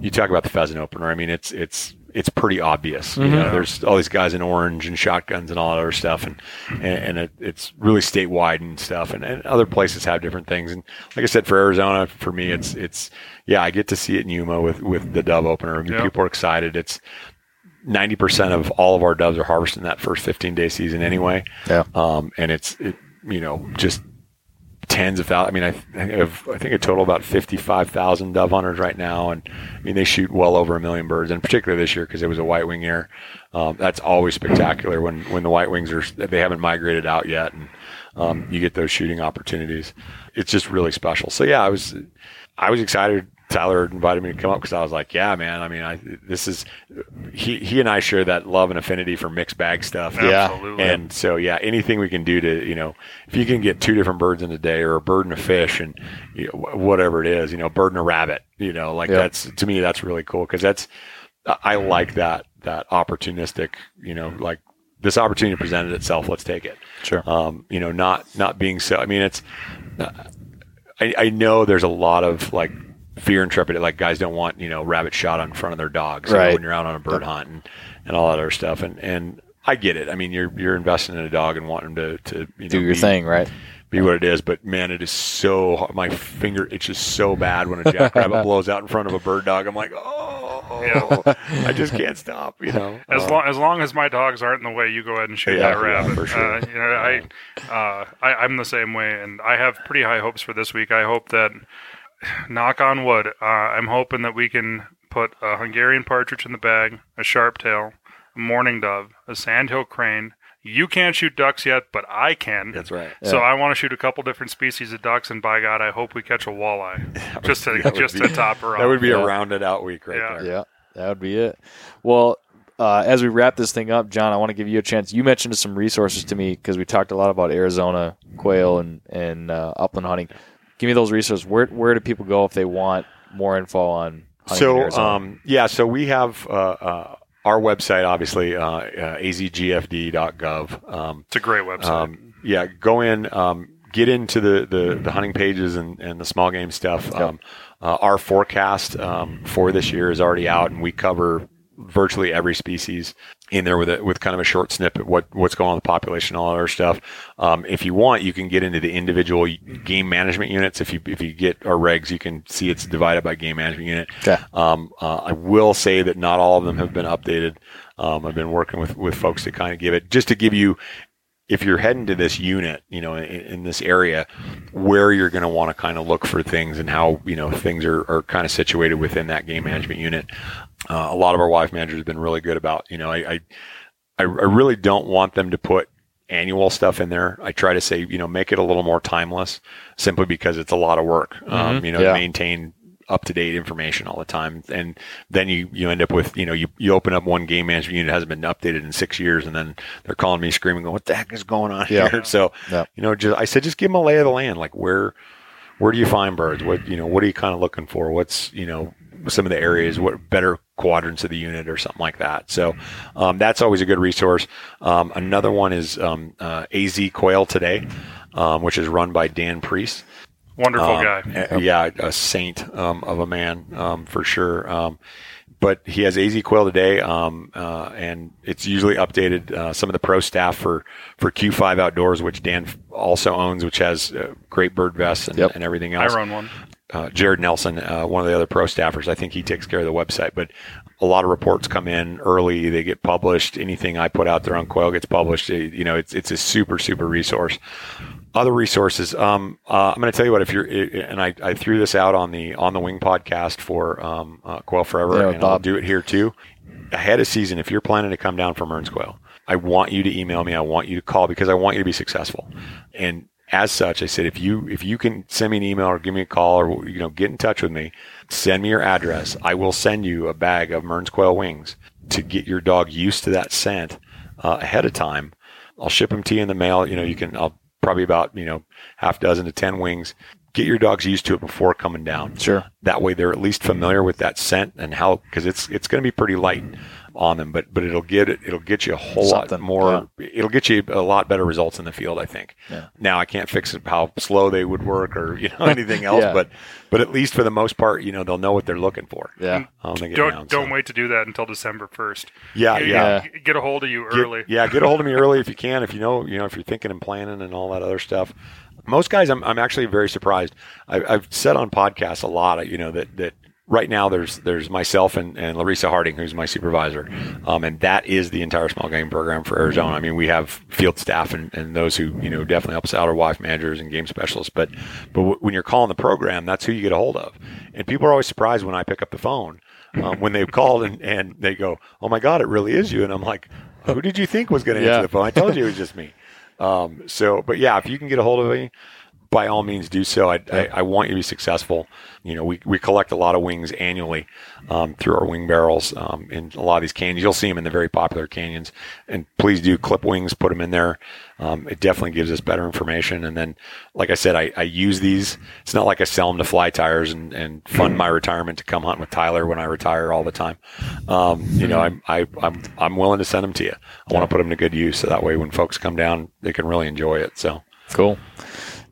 you talk about the pheasant opener. I mean it's it's it's pretty obvious. You know, there's all these guys in orange and shotguns and all that other stuff, and and, and it, it's really statewide and stuff. And, and other places have different things. And like I said, for Arizona, for me, it's it's yeah, I get to see it in Yuma with with the dove opener. I mean, Yeah. people are excited. It's ninety percent of all of our doves are harvested in that first fifteen day season anyway. Yeah. Um, and it's it, you know just tens of thousands. I mean, I, I have I think a total about fifty five thousand dove hunters right now, and I mean they shoot well over a million birds, and particularly this year because it was a white wing year. Um, that's always spectacular when when the white wings are they haven't migrated out yet, and um, you get those shooting opportunities. It's just really special. So yeah, I was I was excited. Tyler invited me to come up because I was like, yeah, man. I mean, I this is he he and I share that love and affinity for mixed bag stuff. Yeah. Absolutely. And so, yeah, anything we can do to, you know, if you can get two different birds in a day or a bird and a fish and you know, whatever it is, you know, bird and a rabbit, you know, like Yeah. that's, to me, that's really cool because that's, I I like that, that opportunistic, you know, like this opportunity presented itself. Let's take it. Sure. Um, you know, not, not being so, I mean, it's, uh, I, I know there's a lot of like fear and trepidation. Like guys don't want you know rabbit shot on front of their dogs you know, when you're out on a bird hunt and, and all that other stuff. And and I get it. I mean, you're you're investing in a dog and wanting to to you know, Do your be- thing, right? be what it is. But man, it is so hard. my finger itches so bad when a jackrabbit blows out in front of a bird dog. I'm like, oh, Yeah. I just can't stop. You know, As Uh, long as long as my dogs aren't in the way, you go ahead and shoot Yeah, that yeah, rabbit. for sure. Uh, you know, I, uh, I I'm the same way, and I have pretty high hopes for this week. I hope that, knock on wood, uh, I'm hoping that we can put a Hungarian partridge in the bag, a sharptail, a mourning dove, a sandhill crane. You can't shoot ducks yet, but I can. that's right. So I want to shoot a couple different species of ducks, and by God, I hope we catch a walleye, just to That would just be- to top her off. That would be Yeah. a rounded out week right Yeah. there. Yeah, that would be it. Well, uh, as we wrap this thing up, John, I want to give you a chance. You mentioned some resources to me because we talked a lot about Arizona quail and and uh, upland hunting. Give me those resources. Where where do people go if they want more info on hunting So, um, yeah, so we have uh, uh, our website, obviously, uh, uh, azgfd.gov. Um, It's a great website. um, yeah, go in, um, get into the, the, the hunting pages and, and the small game stuff. Um, uh, our forecast um, for this year is already out, and we cover virtually every species in there with a, with kind of a short snippet what what's going on in the population, all other stuff. Um, if you want, you can get into the individual game management units. If you if you get our regs, you can see it's divided by game management unit. Okay. Um, uh, I will say that not all of them have been updated. Um, I've been working with, with folks to kind of give it, just to give you, if you're heading to this unit, you know, in, in this area, where you're going to want to kind of look for things and how, you know, things are, are kind of situated within that game management unit. Uh, a lot of our wife managers have been really good about, you know, I, I, I really don't want them to put annual stuff in there. I try to say, you know, make it a little more timeless simply because it's a lot of work, um, you know, Yeah. to maintain up to date information all the time. And then you, you end up with, you know, you, you open up one game management unit that hasn't been updated in six years and then they're calling me screaming, going, what the heck is going on Yeah. here? So, Yeah. you know, just, I said, just give them a lay of the land. Like where, where do you find birds? What, you know, what are you kind of looking for? What's, you know, some of the areas, what better quadrants of the unit or something like that. So, um, that's always a good resource. Um, another one is, um, uh, AZ Quail Today, um, which is run by Dan Priest. Wonderful Um, guy. yeah, a saint um, of a man um, for sure. Um, but he has AZ Quail today, um, uh, and it's usually updated. Uh, some of the pro staff for for Q5 Outdoors, which Dan also owns, which has uh, great bird vests and, Yep. and everything else. I run one. Uh, Jared Nelson, uh, one of the other pro staffers. I think he takes care of the website, but a lot of reports come in early. They get published. Anything I put out there on Quail gets published. It- you know, it's, it's a super, super resource. Other resources. Um, uh, I'm going to tell you what. If you're, and I, I threw this out on the on the Wing podcast for um, uh, Quail Forever, Yeah, and I'll do it here too. Ahead of season, if you're planning to come down from Mearns Quail, I want you to email me. I want you to call because I want you to be successful. And as such, I said if you if you can send me an email or give me a call or you know get in touch with me, send me your address. I will send you a bag of Mearns Quail wings to get your dog used to that scent uh, ahead of time. I'll ship them to you in the mail. You know, you can. I'll probably about you know half dozen to ten wings. Get your dogs used to it before coming down. Sure. That way, they're at least familiar with that scent and how because it's it's going to be pretty light on them, but but it'll get it it'll get you a whole lot Something, more. It'll get you a lot better results in the field, I think. Yeah. Now I can't fix how slow they would work or you know anything else, Yeah. but but at least for the most part, you know they'll know what they're looking for. Yeah. They Don't down, don't so. wait to do that until December first. Yeah, Get- yeah. get- Get a hold of you Get- early. yeah, get a hold of me early if you can. If you know, you know, if you're thinking and planning and all that other stuff. Most guys, I'm, I'm actually very surprised. I, I've said on podcasts a lot, you know, that that right now there's there's myself and, and Larissa Harding, who's my supervisor, um, and that is the entire small game program for Arizona. I mean, we have field staff and, and those who you know definitely help us out, our wife managers and game specialists. But but w- when you're calling the program, that's who you get a hold of, and people are always surprised when I pick up the phone. Um, when they've called and, and they go, "Oh my God, it really is you," and I'm like, "Who did you think was going to answer Yeah. the phone? I told you it was just me." Um, so, but yeah, if you can get a hold of me, by all means do so. I, I, I want you to be successful. You know, we, we collect a lot of wings annually um, through our wing barrels um, in a lot of these canyons. You'll see them in the very popular canyons. And please do clip wings, put them in there. Um, it definitely gives us better information. And then, like I said, I, I use these. It's not like I sell them to fly tyers and, and fund my retirement to come hunt with Tyler when I retire all the time. Um, you know, I'm, I, I'm, I'm willing to send them to you. I want to put them to good use. So that way when folks come down, they can really enjoy it. So. Cool.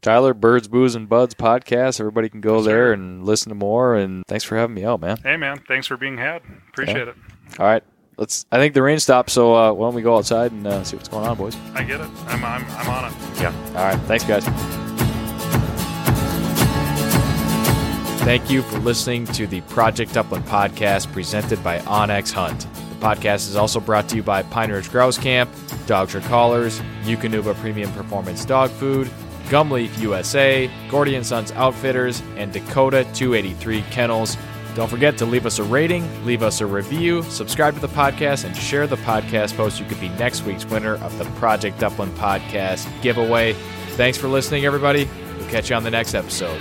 Tyler, Birds, Booze, and Buds podcast. Everybody can go there and listen to more. And thanks for having me out, man. Hey man, thanks for being had. Appreciate it. All right. Let's. I think the rain stopped, so uh, why don't we go outside and uh, see what's going on, boys? I get it. I'm I'm I'm on it. Yeah. All right. Thanks, guys. Thank you for listening to the Project Upland podcast presented by onX Hunt. The podcast is also brought to you by Pine Ridge Grouse Camp, Dogtra Collars, Eukanuba Premium Performance Dog Food, Gumleaf USA, Gordy and Sons Outfitters, and Dakota 283 Kennels. Don't forget to leave us a rating, leave us a review, subscribe to the podcast, and share the podcast post. You could be next week's winner of the Project Upland podcast giveaway. Thanks for listening, everybody. We'll catch you on the next episode.